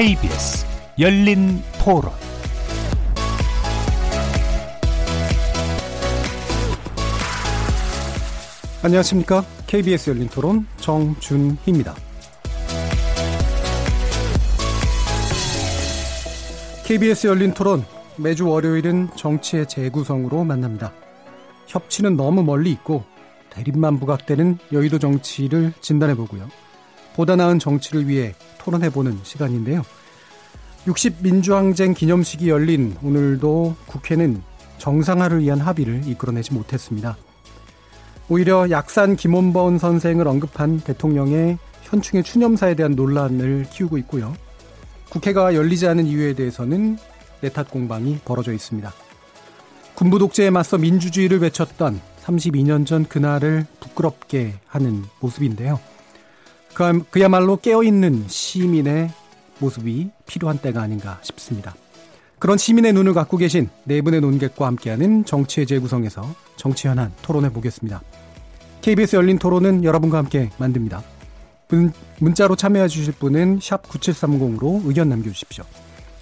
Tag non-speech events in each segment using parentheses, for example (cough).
KBS 열린 토론 안녕하십니까. KBS 열린 토론 정준희입니다. KBS 열린 토론 매주 월요일은 정치의 재구성으로 만납니다. 협치는 너무 멀리 있고 대립만 부각되는 여의도 정치를 진단해 보고요. 보다 나은 정치를 위해 토론해보는 시간인데요. 60 민주항쟁 기념식이 열린 오늘도 국회는 정상화를 위한 합의를 이끌어내지 못했습니다. 오히려 약산 김원범 선생을 언급한 대통령의 현충의 추념사에 대한 논란을 키우고 있고요. 국회가 열리지 않은 이유에 대해서는 내탓 공방이 벌어져 있습니다. 군부 독재에 맞서 민주주의를 외쳤던 32년 전 그날을 부끄럽게 하는 모습인데요. 그야말로 깨어있는 시민의 모습이 필요한 때가 아닌가 싶습니다. 그런 시민의 눈을 갖고 계신 네 분의 논객과 함께하는 정치의 재구성에서 정치 현안 토론해 보겠습니다. KBS 열린 토론은 여러분과 함께 만듭니다. 문, 자로 참여해 주실 분은 9730으로 의견 남겨주십시오.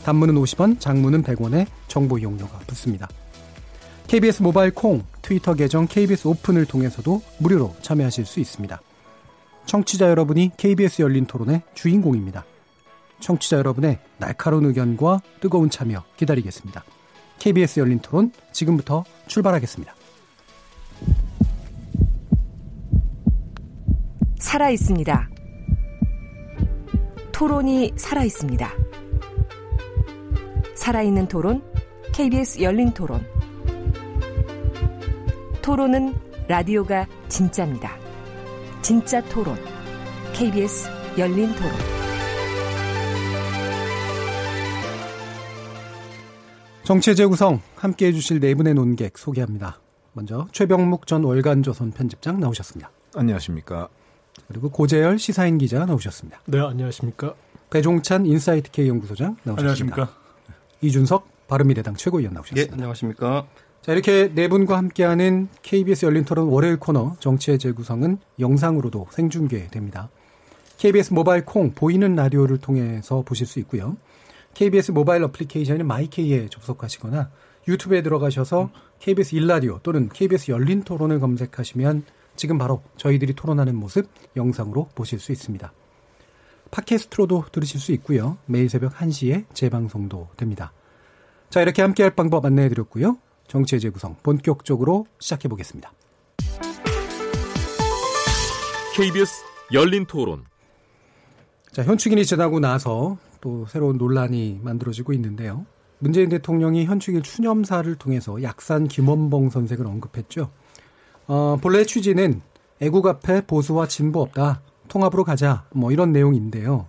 단문은 50원, 장문은 100원에 정보 이용료가 붙습니다. KBS 모바일 콩, 트위터 계정 KBS 오픈을 통해서도 무료로 참여하실 수 있습니다. 청취자 여러분이 KBS 열린 토론의 주인공입니다. 청취자 여러분의 날카로운 의견과 뜨거운 참여 기다리겠습니다. KBS 열린 토론 지금부터 출발하겠습니다. 살아 있습니다. 토론이 살아 있습니다. 살아있는 토론, KBS 열린 토론. 토론은 라디오가 진짜입니다. 진짜 토론, KBS 열린 토론. 정치 재구성 함께 해주실 네 분의 논객 소개합니다. 먼저 최병묵 전 월간조선 편집장 나오셨습니다. 안녕하십니까. 그리고 고재열 시사인 기자 나오셨습니다. 네, 안녕하십니까. 배종찬 인사이트 K 연구소장 나오셨습니다. 안녕하십니까. 이준석 바른미래당 최고위원 나오셨습니다. 예, 안녕하십니까. 자, 이렇게 네 분과 함께하는 KBS 열린 토론 월요일 코너 정치의 재구성은 영상으로도 생중계됩니다. KBS 모바일 콩 보이는 라디오를 통해서 보실 수 있고요. KBS 모바일 어플리케이션인 마이케이에 접속하시거나 유튜브에 들어가셔서 KBS 일라디오 또는 KBS 열린 토론을 검색하시면 지금 바로 저희들이 토론하는 모습 영상으로 보실 수 있습니다. 팟캐스트로도 들으실 수 있고요. 매일 새벽 1시에 재방송도 됩니다. 자, 이렇게 함께할 방법 안내해 드렸고요. 정치의 재구성 본격적으로 시작해 보겠습니다. KBS 열린 토론. 자, 현충일이 지나고 나서 또 새로운 논란이 만들어지고 있는데요. 문재인 대통령이 현충일 추념사를 통해서 약산 김원봉 선생을 언급했죠. 어, 본래 취지는 애국 앞에 보수와 진보 없다. 통합으로 가자. 뭐 이런 내용인데요.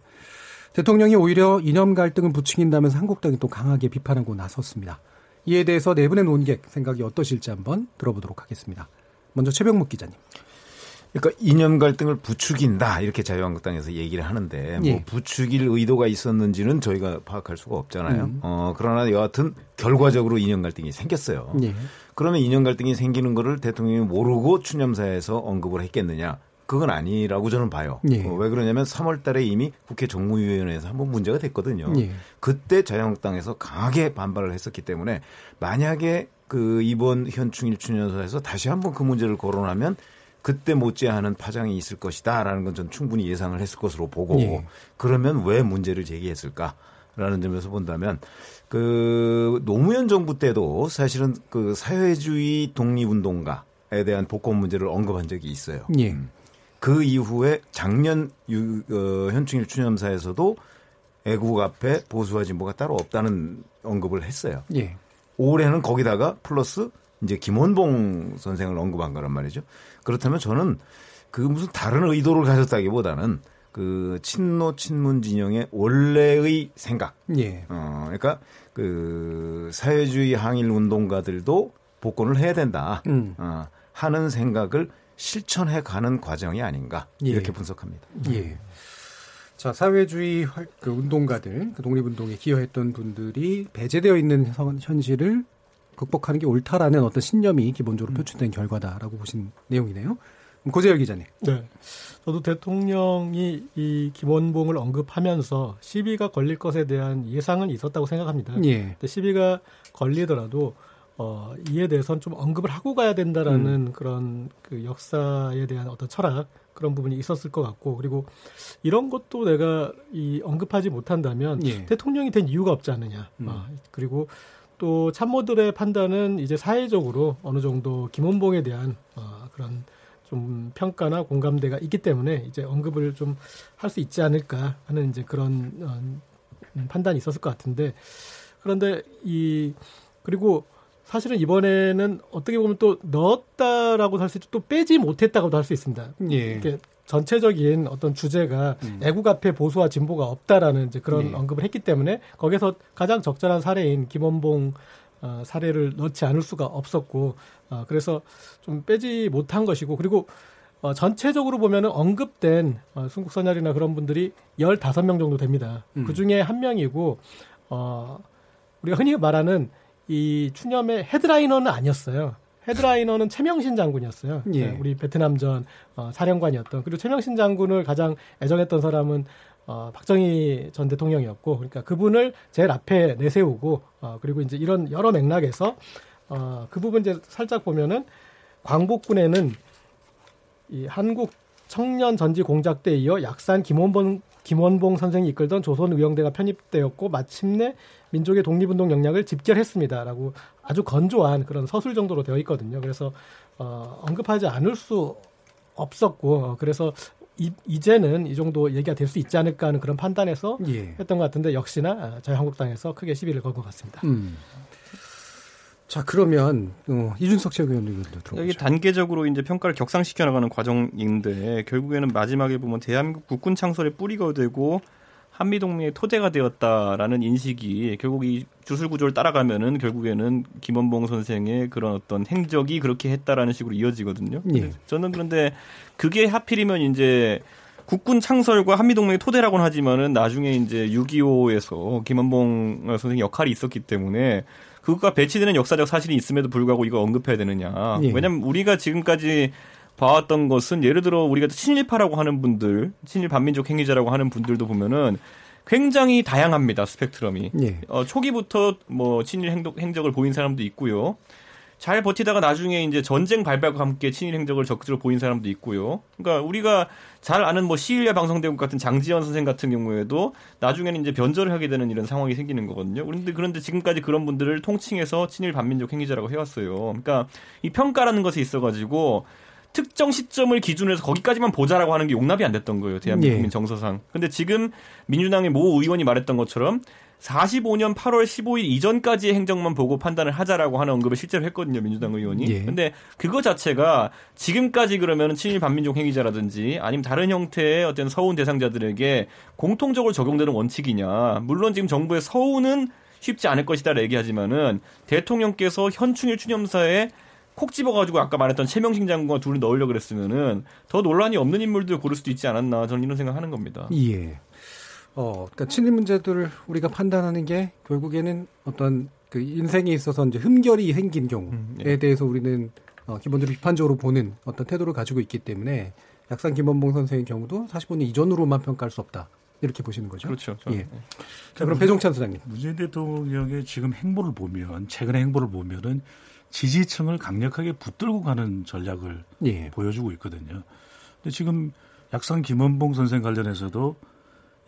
대통령이 오히려 이념 갈등을 부추긴다면서 한국당이 또 강하게 비판하고 나섰습니다. 이에 대해서 네 분의 논객 생각이 어떠실지 한번 들어보도록 하겠습니다. 먼저 최병묵 기자님. 그러니까 이념 갈등을 부추긴다 이렇게 자유한국당에서 얘기를 하는데 뭐 예. 부추길 의도가 있었는지는 저희가 파악할 수가 없잖아요. 음. 어 그러나 여하튼 결과적으로 이념 갈등이 생겼어요. 예. 그러면 이념 갈등이 생기는 거를 대통령이 모르고 추념사에서 언급을 했겠느냐? 그건 아니라고 저는 봐요. 예. 어, 왜 그러냐면 3월 달에 이미 국회 정무위원회에서 한 번 문제가 됐거든요. 예. 그때 자유한국당에서 강하게 반발을 했었기 때문에 만약에 그 이번 현충일 추념사에서 다시 한번 그 문제를 거론하면 그때 못지않은 파장이 있을 것이다라는 건 전 충분히 예상을 했을 것으로 보고 예. 그러면 왜 문제를 제기했을까 라는 점에서 본다면 그 노무현 정부 때도 사실은 그 사회주의 독립운동가에 대한 복권 문제를 언급한 적이 있어요. 예. 음. 그 이후에 작년 유, 어, 현충일 추념사에서도 애국 앞에 보수와 진보가 따로 없다는 언급을 했어요. 예. 올해는 거기다가 플러스 이제 김원봉 선생을 언급한 거란 말이죠. 그렇다면 저는 그 무슨 다른 의도를 가졌다기보다는 그 친노 친문 진영의 원래의 생각. 예. 어, 그러니까 그 사회주의 항일 운동가들도 복권을 해야 된다. 음. 어, 하는 생각을 실천해 가는 과정이 아닌가 예. 이렇게 분석합니다. 예. 자, 사회주의 그 운동가들, 그 독립운동에 기여했던 분들이 배제되어 있는 현실을 극복하는 게 옳다라는 어떤 신념이 기본적으로 음. 표출된 결과다라고 보신 내용이네요. 고재열 기자님. 네. 저도 대통령이 이 김원봉을 언급하면서 시비가 걸릴 것에 대한 예상은 있었다고 생각합니다. 예. 근데 시비가 걸리더라도 어, 이에 대해서는 좀 언급을 하고 가야 된다라는 음. 그런 그 역사에 대한 어떤 철학 그런 부분이 있었을 것 같고 그리고 이런 것도 내가 이 언급하지 못한다면 예. 대통령이 된 이유가 없지 않느냐. 음. 어, 그리고 또 참모들의 판단은 이제 사회적으로 어느 정도 김원봉에 대한 어, 그런 좀 평가나 공감대가 있기 때문에 이제 언급을 좀 할 수 있지 않을까 하는 이제 그런 어, 판단이 있었을 것 같은데 그런데 이 그리고 사실은 이번에는 어떻게 보면 또 넣었다라고 할수 있고 또 빼지 못했다고도 할 수 있습니다. 예. 전체적인 어떤 주제가 음. 애국 앞에 보수와 진보가 없다라는 이제 그런 예. 언급을 했기 때문에 거기서 가장 적절한 사례인 김원봉 어, 사례를 넣지 않을 수가 없었고 어, 그래서 좀 빼지 못한 것이고 그리고 어, 전체적으로 보면은 언급된 어, 순국선열이나 그런 분들이 15명 정도 됩니다. 음. 그 중에 한 명이고 어, 우리가 흔히 말하는 이 추념의 헤드라이너는 아니었어요. 헤드라이너는 최명신 장군이었어요. 예. 네, 우리 베트남전 어, 사령관이었던. 그리고 최명신 장군을 가장 애정했던 사람은 어, 박정희 전 대통령이었고, 그러니까 그분을 제일 앞에 내세우고, 어, 그리고 이제 이런 여러 맥락에서 어, 그 부분 이제 살짝 보면은 광복군에는 이 한국 청년 전지 공작 때 이어 약산 김원봉 김원봉 선생이 이끌던 조선 의형대가 편입되었고 마침내 민족의 독립운동 역량을 집결했습니다라고 아주 건조한 그런 서술 정도로 되어 있거든요. 그래서 어, 언급하지 않을 수 없었고 어, 그래서 이, 이제는 이 정도 얘기가 될 수 있지 않을까 하는 그런 판단에서 예. 했던 것 같은데 역시나 자유한국당에서 크게 시비를 건 것 같습니다. 음. 자 그러면 어, 이준석 최고위원님도 들어보죠. 여기 단계적으로 이제 평가를 격상시켜 나가는 과정인데 결국에는 마지막에 보면 대한민국 국군 창설의 뿌리가 되고 한미 동맹의 토대가 되었다라는 인식이 결국 이 주술 구조를 따라가면은 결국에는 김원봉 선생의 그런 어떤 행적이 그렇게 했다라는 식으로 이어지거든요. 예. 저는 그런데 그게 하필이면 이제 국군 창설과 한미동맹의 토대라고는 하지만은 나중에 이제 6.25에서 김원봉 선생의 역할이 있었기 때문에 그것과 배치되는 역사적 사실이 있음에도 불구하고 이거 언급해야 되느냐. 예. 왜냐면 우리가 지금까지 봐왔던 것은 예를 들어 우리가 친일파라고 하는 분들, 친일 반민족 행위자라고 하는 분들도 보면은 굉장히 다양합니다 스펙트럼이. 예. 어, 초기부터 뭐 친일 행동, 행적을 보인 사람도 있고요. 잘 버티다가 나중에 이제 전쟁 발발과 함께 친일 행적을 적극적으로 보인 사람도 있고요. 그러니까 우리가 잘 아는 뭐 시일야 방송대국 같은 장지현 선생 같은 경우에도 나중에는 이제 변절을 하게 되는 이런 상황이 생기는 거거든요. 그런데 그런데 지금까지 그런 분들을 통칭해서 친일 반민족 행위자라고 해왔어요. 그러니까 이 평가라는 것에 있어가지고 특정 시점을 기준으로 해서 거기까지만 보자라고 하는 게 용납이 안 됐던 거예요. 대한민국 국민 예. 정서상. 근데 지금 민주당의 모 의원이 말했던 것처럼 45년 8월 15일 이전까지의 행정만 보고 판단을 하자라고 하는 언급을 실제로 했거든요, 민주당 의원이. 예. 근데 그거 자체가 지금까지 그러면 친일 반민족 행위자라든지 아니면 다른 형태의 어떤 서운 대상자들에게 공통적으로 적용되는 원칙이냐. 물론 지금 정부의 서운은 쉽지 않을 것이다 얘기하지만은 대통령께서 현충일 추념사에 콕 집어가지고 아까 말했던 최명식 장군과 둘을 넣으려 그랬으면은 더 논란이 없는 인물들 고를 수도 있지 않았나 저는 이런 생각하는 겁니다. 예. 어, 그러니까 친일 문제들을 우리가 판단하는 게 결국에는 어떤 그 인생에 있어서 이제 흠결이 생긴 경우에 음, 예. 대해서 우리는 어, 기본적으로 비판적으로 보는 어떤 태도를 가지고 있기 때문에 약산 김원봉 선생의 경우도 45년 이전으로만 평가할 수 없다. 이렇게 보시는 거죠. 그렇죠. 예. 네. 자, 그럼 배종찬 소장님. 문재인 대통령의 지금 행보를 보면 최근의 행보를 보면은 지지층을 강력하게 붙들고 가는 전략을 예. 보여주고 있거든요. 근데 지금 약산 김원봉 선생 관련해서도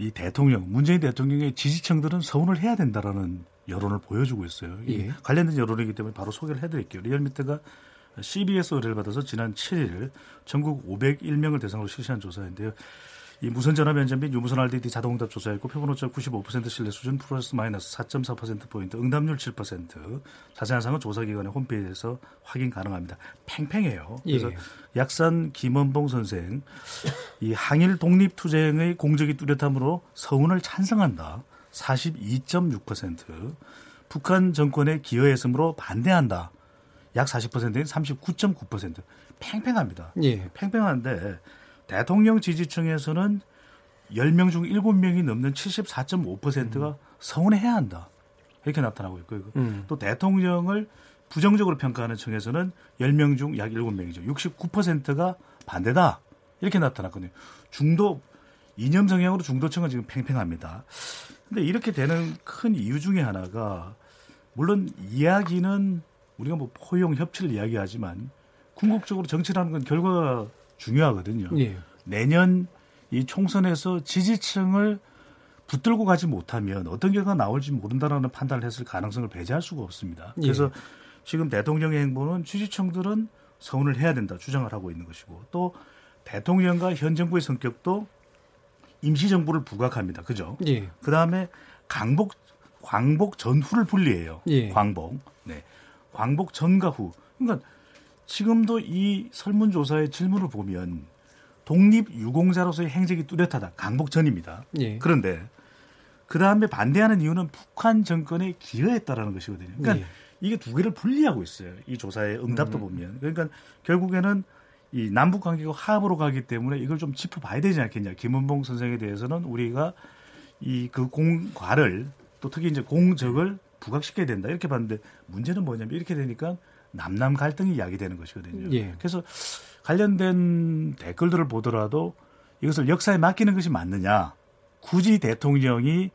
이 대통령, 문재인 대통령의 지지층들은 서운을 해야 된다라는 여론을 보여주고 있어요. 예. 관련된 여론이기 때문에 바로 소개를 해드릴게요. 리얼미터가 CBS 의뢰를 받아서 지난 7일 전국 501명을 대상으로 실시한 조사인데요. 이 무선 전화 면접 및 유무선 RDD 자동응답 조사했고 표본 오차 95% 신뢰 수준 플러스 마이너스 4.4% 포인트, 응답률 7%. 자세한 사항은 조사 기관의 홈페이지에서 확인 가능합니다. 팽팽해요. 그래서 예. 약산 김원봉 선생 이 항일 독립 투쟁의 공적이 뚜렷함으로 서운을 찬성한다. 42.6%. 북한 정권에 기여했으므로 반대한다. 약 40%인 39.9%. 팽팽합니다. 예. 팽팽한데 대통령 지지층에서는 10명 중 7명이 넘는 74.5%가 음. 서운해야 한다. 이렇게 나타나고 있고 음. 또 대통령을 부정적으로 평가하는 층에서는 10명 중 약 7명이죠. 69%가 반대다. 이렇게 나타났거든요. 중도 이념 성향으로 중도층은 지금 팽팽합니다. 근데 이렇게 되는 큰 이유 중에 하나가 물론 이야기는 우리가 뭐 포용 협치를 이야기하지만 궁극적으로 정치라는 건 결과가 중요하거든요. 예. 내년 이 총선에서 지지층을 붙들고 가지 못하면 어떤 결과가 나올지 모른다라는 판단을 했을 가능성을 배제할 수가 없습니다. 예. 그래서 예. 지금 대통령의 행보는 지지층들은 서운을 해야 된다 주장을 하고 있는 것이고 또 대통령과 현 정부의 성격도 임시정부를 부각합니다. 그죠? 예. 그 다음에 강복, 광복 전후를 분리해요. 예. 광복. 네. 광복 전과 후. 그러니까 지금도 이 설문조사의 질문을 보면 독립 유공자로서의 행적이 뚜렷하다. 강복 전입니다. 예. 그런데 그 다음에 반대하는 이유는 북한 정권에 기여했다라는 것이거든요. 그러니까 예. 이게 두 개를 분리하고 있어요. 이 조사의 응답도 음. 보면. 그러니까 결국에는 이 남북 관계가 화합으로 가기 때문에 이걸 좀 짚어봐야 되지 않겠냐. 김원봉 선생에 대해서는 우리가 이 그 공과를 또 특히 이제 공적을 부각시켜야 된다 이렇게 봤는데 문제는 뭐냐면 이렇게 되니까 남남 갈등이 야기되는 것이거든요. 예. 그래서 관련된 댓글들을 보더라도 이것을 역사에 맡기는 것이 맞느냐. 굳이 대통령이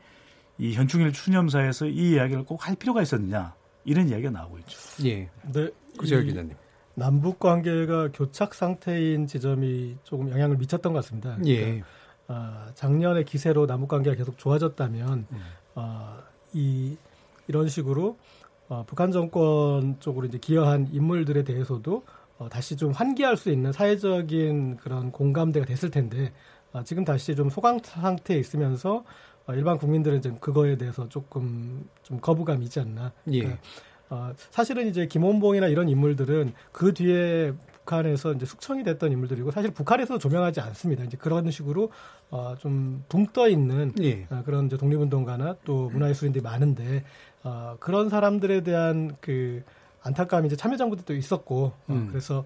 이 현충일 추념사에서 이 이야기를 꼭 할 필요가 있었느냐. 이런 이야기가 나오고 있죠. 예. 네. 그죠, 기자님. 남북 관계가 교착 상태인 지점이 조금 영향을 미쳤던 것 같습니다. 예. 그러니까, 어, 작년의 기세로 남북 관계가 계속 좋아졌다면 음. 어, 이 이런 식으로 어, 북한 정권 쪽으로 이제 기여한 인물들에 대해서도 어, 다시 좀 환기할 수 있는 사회적인 그런 공감대가 됐을 텐데 어, 지금 다시 좀 소강 상태에 있으면서 어, 일반 국민들은 좀 그거에 대해서 조금 좀 거부감이 있지 않나. 예. 그러니까 어, 사실은 이제 김원봉이나 이런 인물들은 그 뒤에 북한에서 이제 숙청이 됐던 인물들이고 사실 북한에서 조명하지 않습니다. 이제 그런 식으로 어, 좀 붕떠 있는 예. 어, 그런 이제 독립운동가나 또 문화예술인들이 많은데 어, 그런 사람들에 대한 그 안타까움이 이제 참여정부 때도 있었고 어, 음. 그래서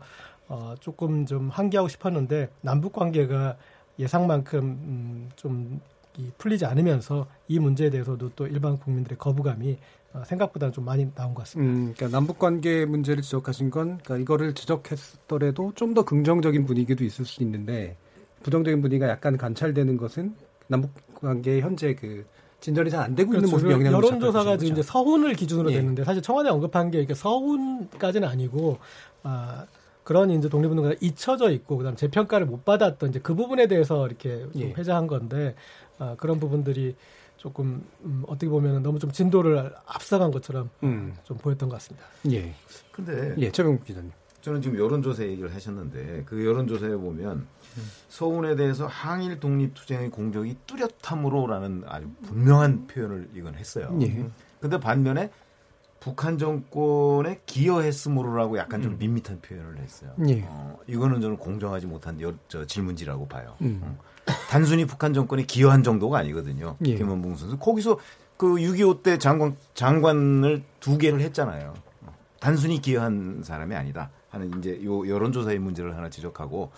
어, 조금 좀 환기하고 싶었는데 남북 관계가 예상만큼 음, 좀 이, 풀리지 않으면서 이 문제에 대해서도 또 일반 국민들의 거부감이 어, 생각보다 좀 많이 나온 것 같습니다. 음, 그러니까 남북 관계 문제를 지적하신 건 그러니까 이거를 지적했더라도 좀 더 긍정적인 분위기도 있을 수 있는데 부정적인 분위기가 약간 관찰되는 것은 남북 관계 현재 그 진전이 잘 안 되고 그렇죠. 있는 모습 영향을 여론조사가 지금 이제 서훈을 기준으로 예. 됐는데 사실 청와대 언급한 게 이렇게 서훈까지는 아니고 아, 그런 이제 독립운동가 잊혀져 있고 그다음 재평가를 못 받았던 이제 그 부분에 대해서 이렇게 좀 예. 회자한 건데 아, 그런 부분들이 조금 음, 어떻게 보면 너무 좀 진도를 앞서간 것처럼 음. 좀 보였던 것 같습니다. 예. 근데 예, 최병 기자님. 저는 지금 여론조사 얘기를 하셨는데 그 여론조사에 보면 음. 서운에 대해서 항일 독립투쟁의 공적이 뚜렷함으로라는 아주 분명한 표현을 이건 했어요. 예. 근데 반면에 북한 정권에 기여했으므로라고 약간 좀 음. 밋밋한 표현을 했어요. 예. 어, 이거는 저는 공정하지 못한 여, 저 질문지라고 봐요. 음. 어. 단순히 북한 정권에 기여한 정도가 아니거든요. 예. 김원봉 선수. 거기서 그 6.25 때 장관, 장관을 두 개를 했잖아요. 단순히 기여한 사람이 아니다. 하는 이제 요 여론조사의 문제를 하나 지적하고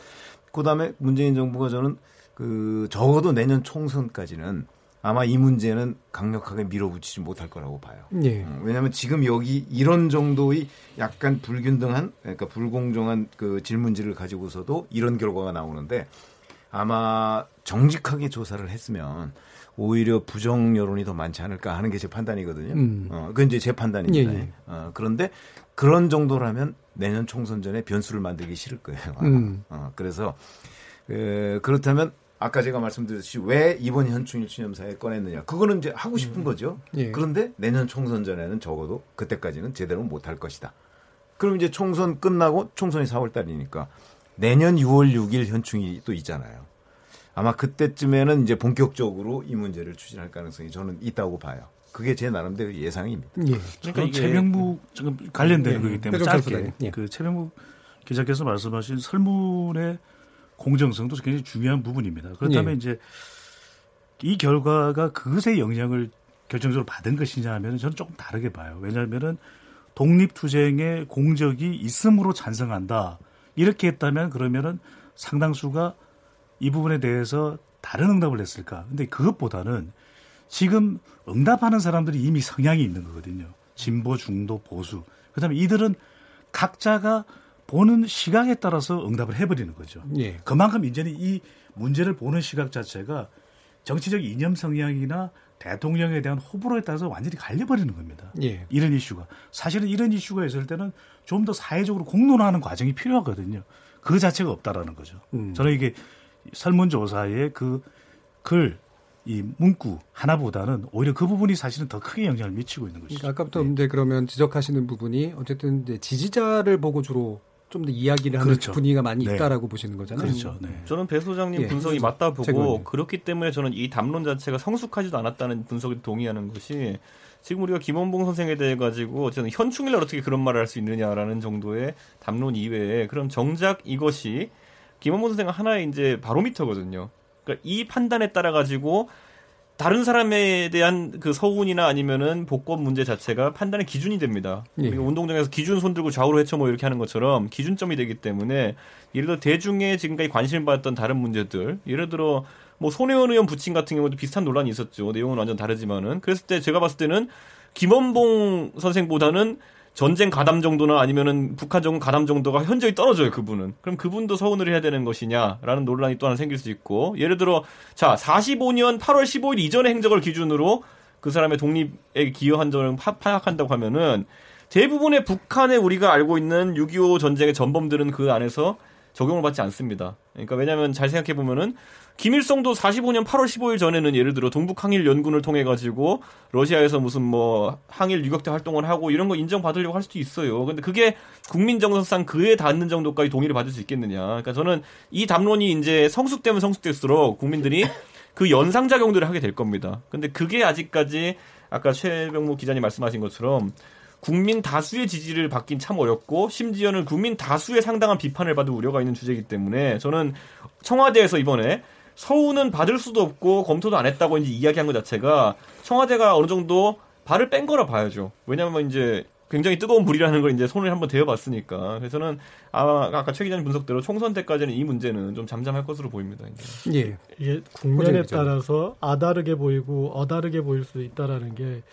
그 다음에 문재인 정부가 저는 그 적어도 내년 총선까지는 아마 이 문제는 강력하게 밀어붙이지 못할 거라고 봐요. 예. 음, 왜냐하면 지금 여기 이런 정도의 약간 불균등한 그러니까 불공정한 그 질문지를 가지고서도 이런 결과가 나오는데 아마 정직하게 조사를 했으면 오히려 부정 여론이 더 많지 않을까 하는 게 제 판단이거든요. 음. 어, 그건 이제 제 판단입니다. 예, 예. 어, 그런데 그런 정도라면 내년 총선 전에 변수를 만들기 싫을 거예요. (laughs) 음. 어, 그래서 에, 그렇다면 아까 제가 말씀드렸듯이 왜 이번 현충일 추념사에 꺼냈느냐. 그거는 이제 하고 싶은 음. 거죠. 예. 그런데 내년 총선 전에는 적어도 그때까지는 제대로 못 할 것이다. 그럼 이제 총선 끝나고 총선이 4월 달이니까 내년 6월 6일 현충이 또 있잖아요. 아마 그때쯤에는 이제 본격적으로 이 문제를 추진할 가능성이 저는 있다고 봐요. 그게 제 나름대로 예상입니다. 예. 그러니까 이게 최명무 지금 관련된 예. 거기 때문에 짧게 예. 그 최명무 기자께서 말씀하신 설문의 공정성도 굉장히 중요한 부분입니다. 그렇다면 예. 이제 이 결과가 그것의 영향을 결정적으로 받은 것이냐 하면 저는 조금 다르게 봐요. 왜냐하면은 독립투쟁의 공적이 있음으로 찬성한다. 이렇게 했다면 그러면은 상당수가 이 부분에 대해서 다른 응답을 했을까? 근데 그것보다는 지금 응답하는 사람들이 이미 성향이 있는 거거든요. 진보, 중도, 보수. 그다음에 이들은 각자가 보는 시각에 따라서 응답을 해버리는 거죠. 예. 그만큼 이제는 이 문제를 보는 시각 자체가 정치적 이념 성향이나 대통령에 대한 호불호에 따라서 완전히 갈려버리는 겁니다. 예. 이런 이슈가 사실은 이런 이슈가 있을 때는 좀 더 사회적으로 공론화하는 과정이 필요하거든요. 그 자체가 없다라는 거죠. 음. 저는 이게 설문조사의 그 글, 이 문구 하나보다는 오히려 그 부분이 사실은 더 크게 영향을 미치고 있는 것이죠. 그러니까 아까부터 네. 이제 그러면 지적하시는 부분이 어쨌든 이제 지지자를 보고 주로 좀더 이야기를 하는 그렇죠. 분위기가 많이 네. 있다라고 보시는 거잖아요. 그렇죠. 네. 저는 배 소장님 예. 분석이 맞다 보고. 그렇기 때문에 저는 이 담론 자체가 성숙하지도 않았다는 분석에 동의하는 것이 지금 우리가 김원봉 선생에 대해 가지고 저는 현충일 어떻게 그런 말을 할 수 있느냐라는 정도의 담론 이외에 그럼 정작 이것이 김원봉 선생 하나의 이제 바로미터거든요. 그러니까 이 판단에 따라 가지고 다른 사람에 대한 그 서운이나 아니면은 복권 문제 자체가 판단의 기준이 됩니다. 예. 운동장에서 기준 손들고 좌우로 헤쳐 뭐 이렇게 하는 것처럼 기준점이 되기 때문에 예를 들어 대중의 지금까지 관심을 받았던 다른 문제들 예를 들어 뭐 손혜원 의원 부친 같은 경우도 비슷한 논란이 있었죠. 내용은 완전 다르지만은 그랬을 때 제가 봤을 때는 김원봉 선생보다는 전쟁 가담 정도나 아니면은 북한 정권 가담 정도가 현저히 떨어져요 그분은 그럼 그분도 서운을 해야 되는 것이냐라는 논란이 또 하나 생길 수 있고 예를 들어 자 45년 8월 15일 이전의 행적을 기준으로 그 사람의 독립에 기여한 점을 파악한다고 하면은 대부분의 북한에 우리가 알고 있는 6.25 전쟁의 전범들은 그 안에서 적용을 받지 않습니다. 그러니까 왜냐하면 잘 생각해 보면은 김일성도 45년 8월 15일 전에는 예를 들어 동북 항일 연군을 통해 가지고 러시아에서 무슨 뭐 항일 유격대 활동을 하고 이런 거 인정받으려고 할 수도 있어요. 근데 그게 국민 정서상 그에 닿는 정도까지 동의를 받을 수 있겠느냐. 그러니까 저는 이 담론이 이제 성숙되면 성숙될수록 국민들이 그 연상 작용들을 하게 될 겁니다. 근데 그게 아직까지 아까 최병무 기자님 말씀하신 것처럼 국민 다수의 지지를 받긴 참 어렵고 심지어는 국민 다수의 상당한 비판을 받을 우려가 있는 주제이기 때문에 저는 청와대에서 이번에 서우는 받을 수도 없고 검토도 안 했다고 이제 이야기한 것 자체가 청와대가 어느 정도 발을 뺀 거라 봐야죠. 왜냐하면 이제 굉장히 뜨거운 불이라는 걸 이제 손을 한번 대어봤으니까. 그래서는 아마 아까 최 기자님 분석대로 총선 때까지는 이 문제는 좀 잠잠할 것으로 보입니다. 이제. 예. 이게 국면에 따라서 아다르게 보이고 어다르게 보일 수 있다라는 게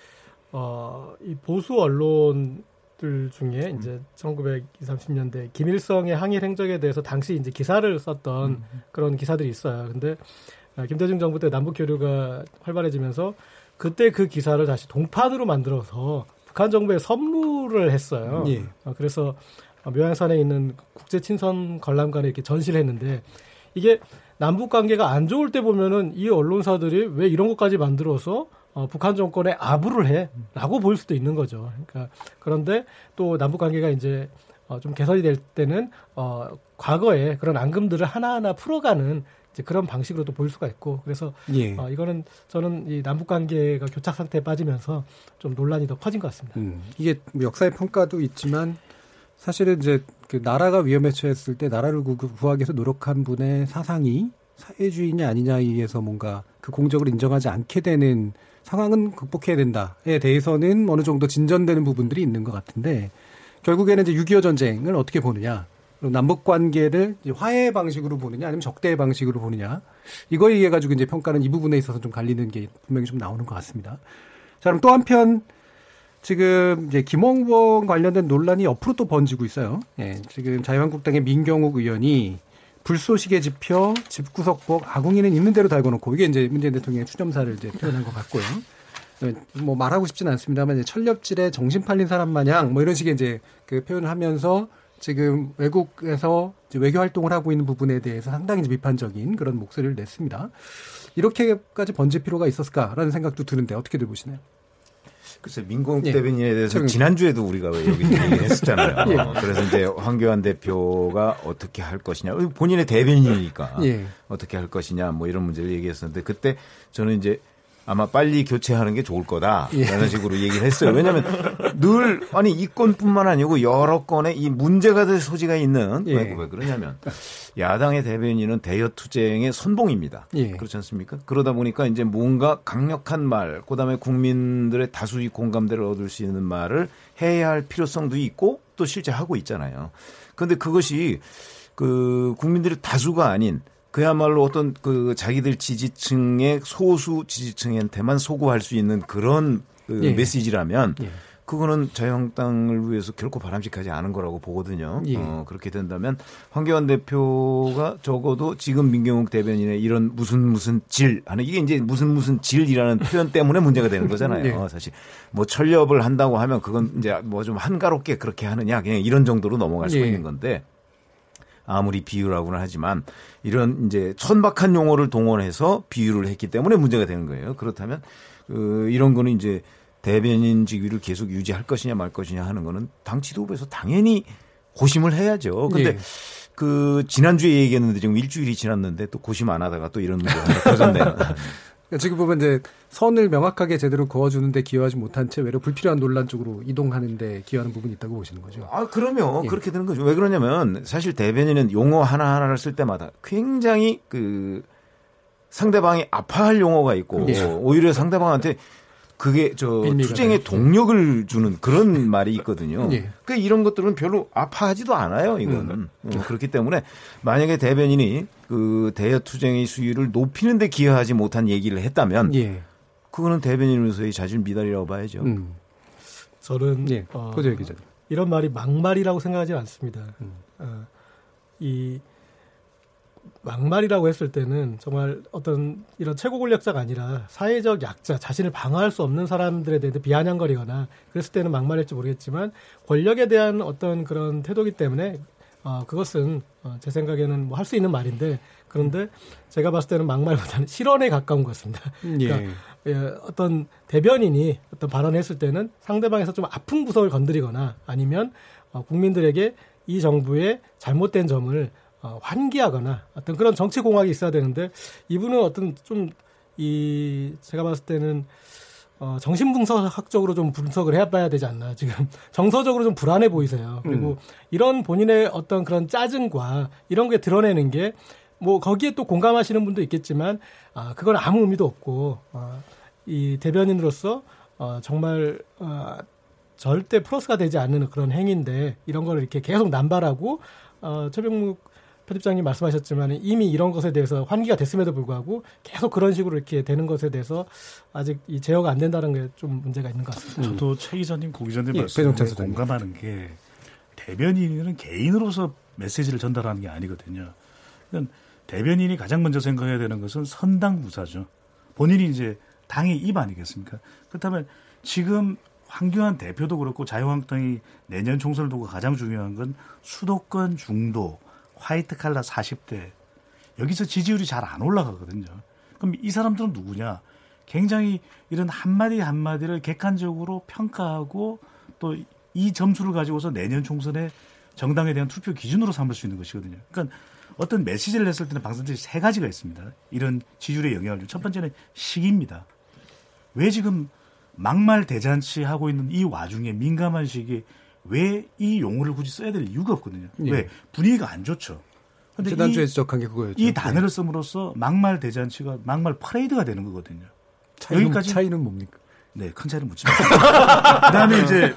어, 이 보수 언론 들 중에 이제 1920, 30년대 김일성의 항일 행적에 대해서 당시 이제 기사를 썼던 음. 그런 기사들이 있어요. 근데 아, 김대중 정부 때 남북 교류가 활발해지면서 그때 그 기사를 다시 동판으로 만들어서 북한 정부에 선물을 했어요. 예. 어, 그래서 묘양산에 있는 국제 친선 관람관에 이렇게 전시를 했는데 이게 남북 관계가 안 좋을 때 보면은 이 언론사들이 왜 이런 것까지 만들어서 어, 북한 정권에 아부를 해라고 보일 수도 있는 거죠. 그러니까 그런데 또 남북 관계가 이제 어, 좀 개선이 될 때는 어, 과거에 그런 앙금들을 하나하나 풀어가는 이제 그런 방식으로도 보일 수가 있고 그래서 예. 어, 이거는 저는 이 남북 관계가 교착 상태에 빠지면서 좀 논란이 더 커진 것 같습니다. 음, 이게 뭐 역사의 평가도 있지만 사실은 이제 그 나라가 위험에 처했을 때 나라를 구하기 위해서 노력한 분의 사상이 사회주의냐 아니냐에 의해서 뭔가 그 공적을 인정하지 않게 되는 상황은 극복해야 된다에 대해서는 어느 정도 진전되는 부분들이 있는 것 같은데 결국에는 이제 6.25 전쟁을 어떻게 보느냐 남북 관계를 화해 방식으로 보느냐 아니면 적대 방식으로 보느냐 이거에 의해 가지고 이제 평가는 이 부분에 있어서 좀 갈리는 게 분명히 좀 나오는 것 같습니다. 자 그럼 또 한편 지금 이제 김홍범 관련된 논란이 옆으로 또 번지고 있어요. 예, 지금 자유한국당의 민경욱 의원이 불쏘시개 지표, 집구석복, 아궁이는 있는 대로 달고 놓고 이게 이제 문재인 대통령의 추점사를 이제 표현한 것 같고요. 네, 뭐 말하고 싶지는 않습니다만 이제 철렵질에 정신 팔린 사람 마냥 뭐 이런 식의 이제 그 표현을 하면서 지금 외국에서 외교 활동을 하고 있는 부분에 대해서 상당히 비판적인 그런 목소리를 냈습니다. 이렇게까지 번질 필요가 있었을까라는 생각도 드는데 어떻게들 보시나요? 글쎄 민공 예. 대변인에 대해서 지난주에도 우리가 여기 (laughs) 얘기를 했었잖아요. 예. 그래서 이제 황교안 대표가 어떻게 할 것이냐. 본인의 대변인이니까 예. 어떻게 할 것이냐 뭐 이런 문제를 얘기했었는데 그때 저는 이제 아마 빨리 교체하는 게 좋을 거다라는 예. 식으로 얘기를 했어요. 왜냐하면 늘 아니 이 건뿐만 아니고 여러 건에 이 문제가 될 소지가 있는 예. 왜, 왜 그러냐면 야당의 대변인은 대여 투쟁의 선봉입니다. 예. 그렇지 않습니까? 그러다 보니까 이제 뭔가 강력한 말, 그다음에 국민들의 다수의 공감대를 얻을 수 있는 말을 해야 할 필요성도 있고 또 실제 하고 있잖아요. 그런데 그것이 그 국민들의 다수가 아닌 그야말로 어떤 그 자기들 지지층의 소수 지지층한테만 소구할 수 있는 그런 그 예. 메시지라면 예. 그거는 자유한국당을 위해서 결코 바람직하지 않은 거라고 보거든요. 예. 어, 그렇게 된다면 황교안 대표가 적어도 지금 민경욱 대변인의 이런 무슨 무슨 질 하는 이게 이제 무슨 무슨 질이라는 표현 때문에 문제가 되는 거잖아요. (laughs) 예. 사실 뭐 철렵을 한다고 하면 그건 이제 뭐 좀 한가롭게 그렇게 하느냐 그냥 이런 정도로 넘어갈 수 예. 있는 건데 아무리 비유라고는 하지만 이런 이제 천박한 용어를 동원해서 비유를 했기 때문에 문제가 되는 거예요. 그렇다면 그 이런 거는 이제 대변인 직위를 계속 유지할 것이냐 말 것이냐 하는 거는 당 지도부에서 당연히 고심을 해야죠. 근데 예. 그 지난주에 얘기했는데 지금 일주일이 지났는데 또 고심 안 하다가 또 이런 문제가 터졌네요. (laughs) 지금 보면 이제 선을 명확하게 제대로 그어주는데 기여하지 못한 채 외려 불필요한 논란 쪽으로 이동하는데 기여하는 부분이 있다고 보시는 거죠. 아, 그러면 예. 그렇게 되는 거죠. 왜 그러냐면 사실 대변인은 용어 하나하나를 쓸 때마다 굉장히 그 상대방이 아파할 용어가 있고 예. 오히려 상대방한테 그게 저 투쟁의 동력을 주는 그런 (laughs) 말이 있거든요. 예. 그 이런 것들은 별로 아파하지도 않아요. 이거는 음. 어, 그렇기 때문에 만약에 대변인이 그 대여 투쟁의 수위를 높이는데 기여하지 못한 얘기를 했다면 예. 그거는 대변인으로서의 자질 미달이라고 봐야죠. 음. 저는 예. 어, 이런 말이 막말이라고 생각하지 않습니다. 음. 어, 이 막말이라고 했을 때는 정말 어떤 이런 최고 권력자가 아니라 사회적 약자, 자신을 방어할 수 없는 사람들에 대해 비아냥거리거나 그랬을 때는 막말일지 모르겠지만 권력에 대한 어떤 그런 태도기 때문에 어, 그것은 어, 제 생각에는 뭐 할 수 있는 말인데 그런데 제가 봤을 때는 막말보다는 (laughs) 실언에 가까운 것입니다. 그러니까 예. 예, 어떤 대변인이 어떤 발언을 했을 때는 상대방에서 좀 아픈 구석을 건드리거나 아니면 어, 국민들에게 이 정부의 잘못된 점을 어, 환기하거나 어떤 그런 정치 공학이 있어야 되는데 이분은 어떤 좀 이 제가 봤을 때는 어, 정신분석학적으로 좀 분석을 해봐야 되지 않나. 지금 (laughs) 정서적으로 좀 불안해 보이세요. 그리고 음. 이런 본인의 어떤 그런 짜증과 이런 게 드러내는 게 뭐 거기에 또 공감하시는 분도 있겠지만 아, 그건 아무 의미도 없고 어, 이 대변인으로서 어, 정말 어, 절대 플러스가 되지 않는 그런 행위인데 이런 걸 이렇게 계속 남발하고 어, 최병묵 편집장님 말씀하셨지만 이미 이런 것에 대해서 환기가 됐음에도 불구하고 계속 그런 식으로 이렇게 되는 것에 대해서 아직 이 제어가 안 된다는 게 좀 문제가 있는 것 같습니다. 저도 최 기자님, 고 기자님 예, 말씀에 공감하는 게 대변인은 개인으로서 메시지를 전달하는 게 아니거든요. 그러니까 대변인이 가장 먼저 생각해야 되는 것은 선당 부사죠. 본인이 이제 당의 입 아니겠습니까? 그렇다면 지금 황교안 대표도 그렇고 자유한국당이 내년 총선을 두고 가장 중요한 건 수도권 중도 화이트 칼라 40대 여기서 지지율이 잘 안 올라가거든요. 그럼 이 사람들은 누구냐? 굉장히 이런 한마디 한마디를 객관적으로 평가하고 또 이 점수를 가지고서 내년 총선에 정당에 대한 투표 기준으로 삼을 수 있는 것이거든요. 그러니까 어떤 메시지를 냈을 때는 방송들이 세 가지가 있습니다. 이런 지지율에 영향을 준. 첫 번째는 시기입니다. 왜 지금 막말 대잔치 하고 있는 이 와중에 민감한 시기에 왜 이 용어를 굳이 써야 될 이유가 없거든요. 예. 왜 분위기가 안 좋죠. 근데 지난주에 지적한 게 그거였죠. 이 단어를 씀으로써 막말 대잔치가 막말 퍼레이드가 되는 거거든요. 차이는, 여기까지 차이는 뭡니까? 네, 큰 차이는 묻지 마. (laughs) 그다음에 이제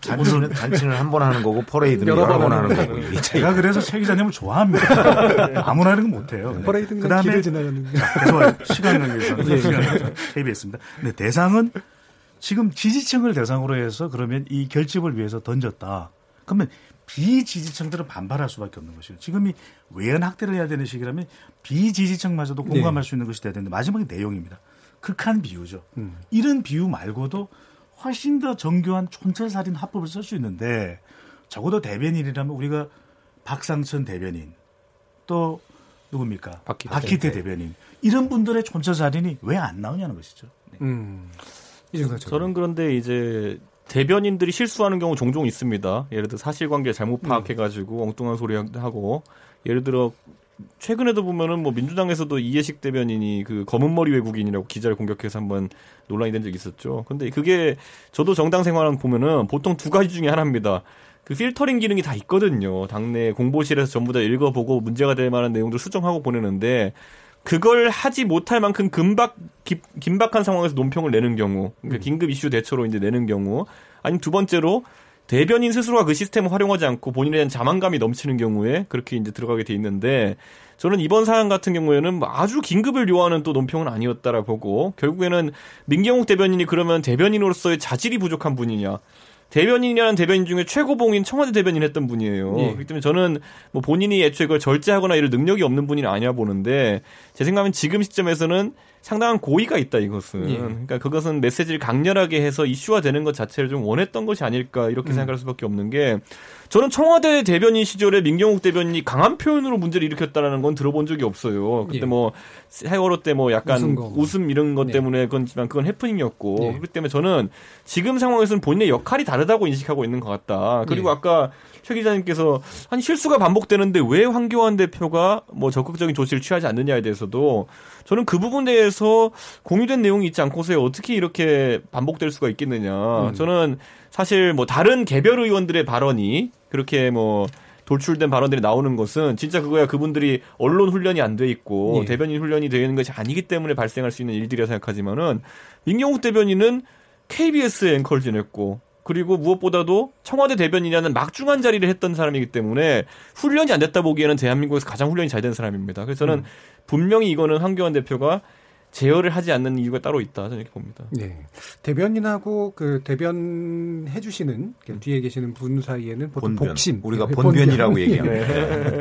잔치는 잔치는 한 번 하는 거고 퍼레이드는 여러, 여러 번 하는 거고. 제가 그래서 최 기자님을 좋아합니다. (laughs) 아무나 하는 건 못 해요. 네. 퍼레이드는 그다음에 지나가는. 계속 시간 관계에서 네. (laughs) 시간 KBS입니다. 네, 대상은 지금 지지층을 대상으로 해서 그러면 이 결집을 위해서 던졌다. 그러면 비지지층들은 반발할 수밖에 없는 것이에요. 지금이 외연 확대를 해야 되는 시기라면 비지지층마저도 공감할 네. 수 있는 것이 돼야 되는데 마지막에 내용입니다. 극한 비유죠. 음. 이런 비유 말고도 훨씬 더 정교한 촌철살인 화법을 쓸 수 있는데 적어도 대변인이라면 우리가 박상천 대변인 또 누굽니까? 박기태, 박기태 대변인 이런 분들의 촌철살인이 왜 안 나오냐는 것이죠. 네. 음. 저는 그런데 이제 대변인들이 실수하는 경우 종종 있습니다. 예를 들어 사실관계 잘못 음. 파악해가지고 음. 엉뚱한 소리 하고 예를 들어 최근에도 보면은 뭐 민주당에서도 이해식 대변인이 그 검은 머리 외국인이라고 기자를 공격해서 한번 논란이 된 적이 있었죠. 근데 그게 저도 정당 생활을 보면은 보통 두 가지 중에 하나입니다. 그 필터링 기능이 다 있거든요. 당내 공보실에서 전부 다 읽어보고 문제가 될 만한 내용들 수정하고 보내는데 그걸 하지 못할 만큼 금박 기, 긴박한 상황에서 논평을 내는 경우, 그러니까 음. 긴급 이슈 대처로 이제 내는 경우, 아니면 두 번째로 대변인 스스로가 그 시스템을 활용하지 않고 본인에 대한 자만감이 넘치는 경우에 그렇게 이제 들어가게 돼 있는데 저는 이번 사안 같은 경우에는 뭐 아주 긴급을 요하는 또 논평은 아니었다라 보고 결국에는 민경욱 대변인이 그러면 대변인으로서의 자질이 부족한 분이냐 대변인이라는 대변인 중에 최고봉인 청와대 대변인 했던 분이에요. 예. 그렇기 때문에 저는 뭐 본인이 애초에 그걸 절제하거나 이럴 능력이 없는 분이 아니야 보는데 제 생각엔 지금 시점에서는 상당한 고의가 있다 이것은. 예. 그러니까 그것은 메시지를 강렬하게 해서 이슈화 되는 것 자체를 좀 원했던 것이 아닐까 이렇게 음. 생각할 수밖에 없는 게 저는 청와대 대변인 시절에 민경욱 대변인이 강한 표현으로 문제를 일으켰다라는 건 들어본 적이 없어요. 그때 예. 뭐 세월호 때 뭐 약간 웃음, 이런 것 네. 때문에 그건지만 그건 해프닝이었고 예. 그렇기 때문에 저는 지금 상황에서는 본인의 역할이 다르다고 인식하고 있는 것 같다. 그리고 예. 아까 최 기자님께서 한 실수가 반복되는데 왜 황교안 대표가 뭐 적극적인 조치를 취하지 않느냐에 대해서도 저는 그 부분에 대해서 공유된 내용이 있지 않고서 어떻게 이렇게 반복될 수가 있겠느냐. 음. 저는 사실 뭐 다른 개별 의원들의 발언이 그렇게 뭐 돌출된 발언들이 나오는 것은 진짜 그거야 그분들이 언론 훈련이 안 돼 있고 예. 대변인 훈련이 되어 있는 것이 아니기 때문에 발생할 수 있는 일들이라 생각하지만은 민경욱 대변인은 KBS 앵커를 지냈고 그리고 무엇보다도 청와대 대변인이라는 막중한 자리를 했던 사람이기 때문에 훈련이 안 됐다 보기에는 대한민국에서 가장 훈련이 잘 된 사람입니다. 그래서 저는 음. 분명히 이거는 황교안 대표가 제어를 하지 않는 이유가 따로 있다 저는 이렇게 봅니다. 네. 대변인하고 그 대변 해주시는 그 뒤에 계시는 분 사이에는 보통 본변. 복심 우리가 네, 본변이라고 본변. 얘기합니다.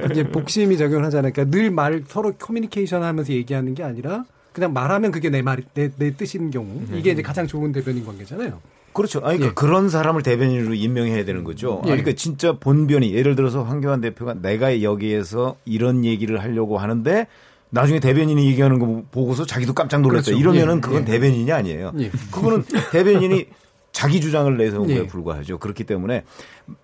네. (laughs) 이제 복심이 적용하잖아요. 그러니까 늘 말 서로 커뮤니케이션 하면서 얘기하는 게 아니라 그냥 말하면 그게 내 말이 내, 내 뜻인 경우 이게 이제 가장 좋은 대변인 관계잖아요. 그렇죠. 아니, 그러니까 예. 그런 사람을 대변인으로 임명해야 되는 거죠. 예. 그러니까 진짜 본변이 예를 들어서 황교안 대표가 내가 여기에서 이런 얘기를 하려고 하는데 나중에 대변인이 얘기하는 거 보고서 자기도 깜짝 놀랐어요. 그렇죠. 이러면은 예. 그건 예. 대변인이 아니에요. 예. 그거는 (laughs) 대변인이 자기 주장을 내서 온 거에 예. 불과하죠. 그렇기 때문에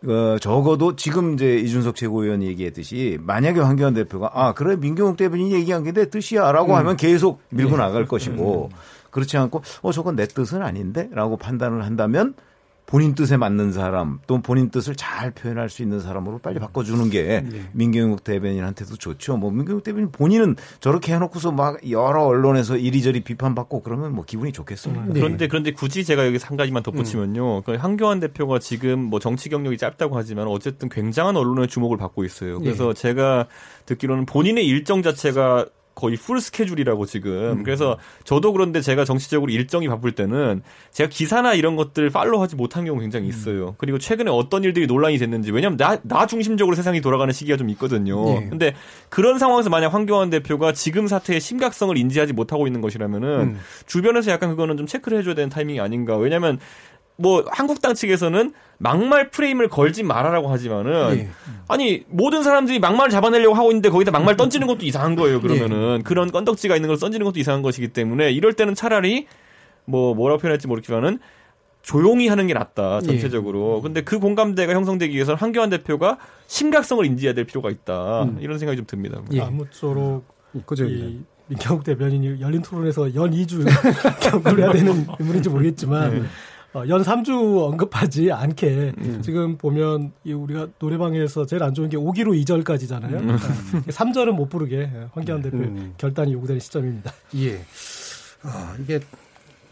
어, 적어도 지금 이제 이준석 최고위원이 얘기했듯이 만약에 황교안 대표가 아 그래 민경욱 대변인이 얘기한 게 내 뜻이야라고 음. 하면 계속 밀고 나갈 것이고 음. 그렇지 않고 어 저건 내 뜻은 아닌데라고 판단을 한다면 본인 뜻에 맞는 사람 또 본인 뜻을 잘 표현할 수 있는 사람으로 빨리 바꿔주는 게 네. 민경욱 대변인한테도 좋죠. 뭐 민경욱 대변인 본인은 저렇게 해놓고서 막 여러 언론에서 이리저리 비판받고 그러면 뭐 기분이 좋겠습니다. 네. 그런데 그런데 굳이 제가 여기 한 가지만 덧붙이면요. 음. 그 한교안 대표가 지금 뭐 정치 경력이 짧다고 하지만 어쨌든 굉장한 언론의 주목을 받고 있어요. 그래서 네. 제가 듣기로는 본인의 일정 자체가 거의 full 스케줄이라고 지금. 음. 그래서 저도 그런데 제가 정치적으로 일정이 바쁠 때는 제가 기사나 이런 것들 follow하지 못한 경우 굉장히 음. 있어요. 음. 그리면 최근에 어떤 일들이 논란이 됐는지 왜냐하면 나, 나 중심적으로 세상이 돌아가는 시기가 좀 있거든요. 네. 근데 그런 상황에서 만약 황교안 대표가 지금 사태의 심각성을 인지하지 못하고 있는 것이라면은 음. 주변에서 약간 그거는 좀 체크를 해줘야 되는 타이밍이 아닌가. 왜냐하면 뭐 한국당 측에서는 막말 프레임을 걸지 말아라고 하지만은 예. 아니 모든 사람들이 막말을 잡아내려고 하고 있는데 거기다 막말 던지는 것도 이상한 거예요. 그러면은 예. 그런 건덕지가 있는 걸 던지는 것도 이상한 것이기 때문에 이럴 때는 차라리 뭐 뭐라고 표현할지 모르겠지만은 조용히 하는 게 낫다 전체적으로. 예. 근데 그 공감대가 형성되기 위해서는 한교안 대표가 심각성을 인지해야 될 필요가 있다 음. 이런 생각이 좀 듭니다. 예. 아무쪼록 이 민경욱 대변인이 열린 토론에서 연 2주 경고해야 (laughs) 되는 인물인지 모르겠지만. 네. 어, 연 3주 언급하지 않게 음. 지금 보면 이 우리가 노래방에서 제일 안 좋은 게 5기로 2절까지잖아요. 음. 3절은 못 부르게 황교안 대표 음. 결단이 요구되는 시점입니다. 예. 아, 이게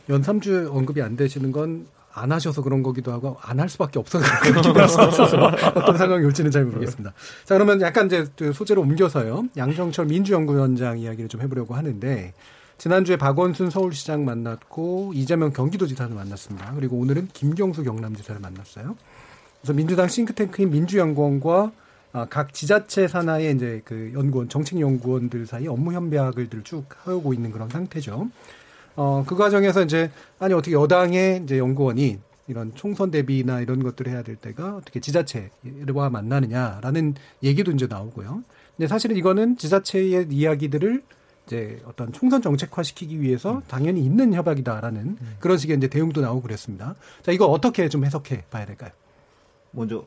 연 3주 언급이 안 되시는 건 안 하셔서 그런 거기도 하고 안 할 수밖에 없어서 없어서 어떤 상황이 올지는 잘 모르겠습니다. 자 그러면 약간 이제 소재로 옮겨서요 양정철 민주연구원장 이야기를 좀 해보려고 하는데 지난주에 박원순 서울시장 만났고 이재명 경기도지사를 만났습니다. 그리고 오늘은 김경수 경남지사를 만났어요. 그래서 민주당 싱크탱크인 민주연구원과 아, 각 지자체 산하의 이제 그 연구원, 정책연구원들 사이 업무 협약을 쭉 하고 있는 그런 상태죠. 어, 그 과정에서 이제, 아니, 어떻게 여당의 이제 연구원이 이런 총선 대비나 이런 것들을 해야 될 때가 어떻게 지자체와 만나느냐라는 얘기도 이제 나오고요. 근데 사실은 이거는 지자체의 이야기들을 이제 어떤 총선 정책화 시키기 위해서 음. 당연히 있는 협약이다라는 음. 그런 식의 이제 대응도 나오고 그랬습니다. 자, 이거 어떻게 좀 해석해 봐야 될까요? 먼저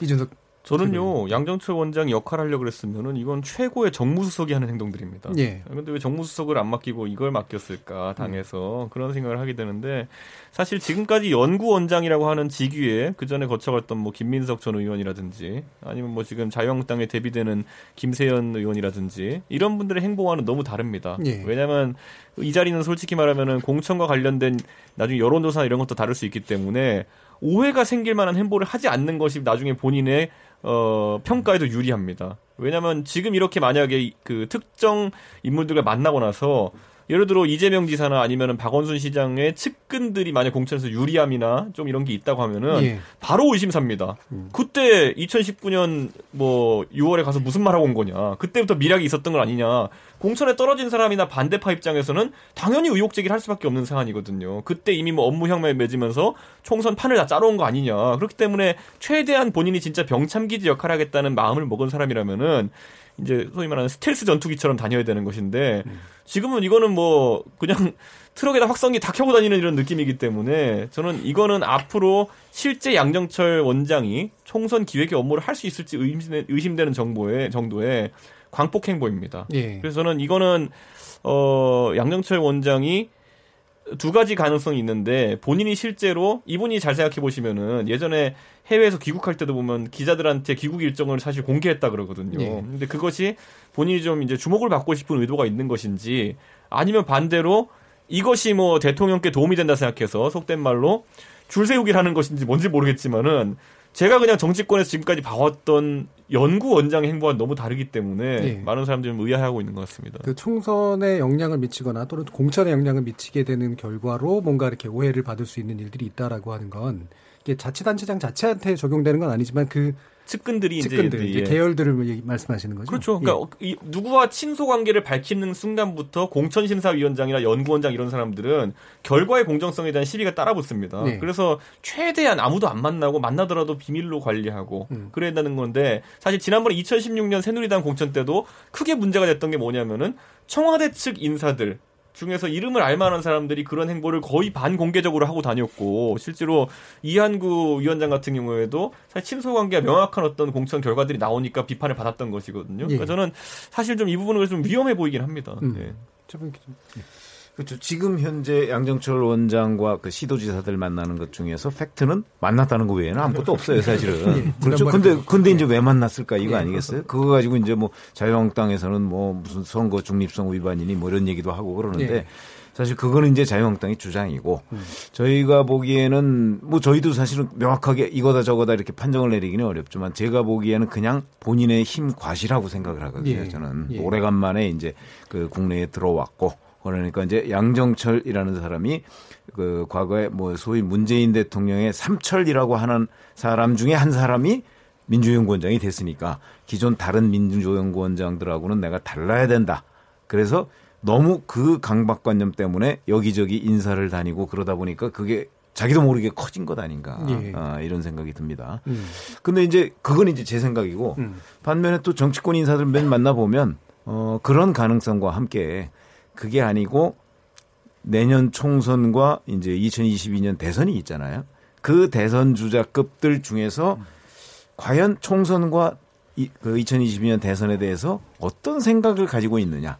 이준석 저는요 양정철 원장 역할 하려고 그랬으면은 이건 최고의 정무수석이 하는 행동들입니다. 예. 그런데 왜 정무수석을 안 맡기고 이걸 맡겼을까 당에서 음. 그런 생각을 하게 되는데 사실 지금까지 연구원장이라고 하는 직위에 그 전에 거쳐갔던 뭐 김민석 전 의원이라든지 아니면 뭐 지금 자유한국당에 대비되는 김세연 의원이라든지 이런 분들의 행보와는 너무 다릅니다. 예. 왜냐하면 이 자리는 솔직히 말하면은 공천과 관련된 나중에 여론조사 이런 것도 다를 수 있기 때문에 오해가 생길 만한 행보를 하지 않는 것이 나중에 본인의 어, 평가에도 유리합니다. 왜냐하면 지금 이렇게 만약에 그 특정 인물들과 만나고 나서 예를 들어 이재명 지사나 아니면은 박원순 시장의 측근들이 만약 공천에서 유리함이나 좀 이런 게 있다고 하면은 예. 바로 의심 삽니다. 음. 그때 2019년 뭐 6월에 가서 무슨 말 하고 온 거냐. 그때부터 미락이 있었던 건 아니냐. 공천에 떨어진 사람이나 반대파 입장에서는 당연히 의혹 제기를 할 수밖에 없는 상황이거든요. 그때 이미 뭐 업무 혁명에 맺으면서 총선 판을 다 짜놓은 거 아니냐. 그렇기 때문에 최대한 본인이 진짜 병참기지 역할을 하겠다는 마음을 먹은 사람이라면은 이제 소위 말하는 스텔스 전투기처럼 다녀야 되는 것인데 지금은 이거는 뭐 그냥 (laughs) 트럭에다 확성기 다 켜고 다니는 이런 느낌이기 때문에 저는 이거는 앞으로 실제 양정철 원장이 총선 기획의 업무를 할 수 있을지 의심되 는 정보의 정도의 광폭 행보입니다. 예. 그래서 저는 이거는 어 양정철 원장이 두 가지 가능성이 있는데 본인이 실제로 이분이 잘 생각해 보시면은 예전에 해외에서 귀국할 때도 보면 기자들한테 귀국 일정을 사실 공개했다 그러거든요. 네. 근데 그것이 본인이 좀 이제 주목을 받고 싶은 의도가 있는 것인지 아니면 반대로 이것이 뭐 대통령께 도움이 된다 생각해서 속된 말로 줄 세우기를 하는 것인지 뭔지 모르겠지만은 제가 그냥 정치권에서 지금까지 봐왔던 연구원장의 행보가 너무 다르기 때문에 네. 많은 사람들이 의아해하고 있는 것 같습니다. 그 총선에 영향을 미치거나 또는 공천에 영향을 미치게 되는 결과로 뭔가 이렇게 오해를 받을 수 있는 일들이 있다라고 하는 건 이게 자치단체장 자체한테 적용되는 건 아니지만 그 측근들이 측근들 이제, 예. 계열들을 말씀하시는 거죠. 그렇죠. 그러니까 예. 누구와 친소 관계를 밝히는 순간부터 공천 심사위원장이나 연구원장 이런 사람들은 결과의 공정성에 대한 시비가 따라붙습니다. 네. 그래서 최대한 아무도 안 만나고 만나더라도 비밀로 관리하고 음. 그래야 되는 건데 사실 지난번에 2016년 새누리당 공천 때도 크게 문제가 됐던 게 뭐냐면은 청와대 측 인사들 중에서 이름을 알만한 사람들이 그런 행보를 거의 반공개적으로 하고 다녔고 실제로 이한구 위원장 같은 경우에도 사실 친소 관계가 명확한 어떤 공천 결과들이 나오니까 비판을 받았던 것이거든요. 예. 그러니까 저는 사실 좀 이 부분은 좀 위험해 보이긴 합니다. 음. 네. 그렇죠. 지금 현재 양정철 원장과 그 시도지사들 만나는 것 중에서 팩트는 만났다는 거 외에는 아무것도 없어요, 사실은. (laughs) 예, 그렇죠. 근데 근데 이제 왜 만났을까 이거 예, 아니겠어요? 그거 가지고 이제 뭐 자유한국당에서는 뭐 무슨 선거 중립성 위반이니 뭐 이런 얘기도 하고 그러는데 예. 사실 그거는 이제 자유한국당의 주장이고 음. 저희가 보기에는 뭐 저희도 사실은 명확하게 이거다 저거다 이렇게 판정을 내리기는 어렵지만 제가 보기에는 그냥 본인의 힘 과시라고 생각을 하거든요. 예. 저는 예. 오래간만에 이제 그 국내에 들어왔고 그러니까 이제 양정철이라는 사람이 그 과거에 뭐 소위 문재인 대통령의 삼철이라고 하는 사람 중에 한 사람이 민주연구원장이 됐으니까 기존 다른 민주연구원장들하고는 내가 달라야 된다. 그래서 너무 그 강박관념 때문에 여기저기 인사를 다니고 그러다 보니까 그게 자기도 모르게 커진 것 아닌가 예. 아, 이런 생각이 듭니다. 음. 근데 이제 그건 이제 제 생각이고 음. 반면에 또 정치권 인사들 맨 만나 보면 어, 그런 가능성과 함께 그게 아니고 내년 총선과 이제 2022년 대선이 있잖아요. 그 대선 주자급들 중에서 과연 총선과 이, 그 2022년 대선에 대해서 어떤 생각을 가지고 있느냐.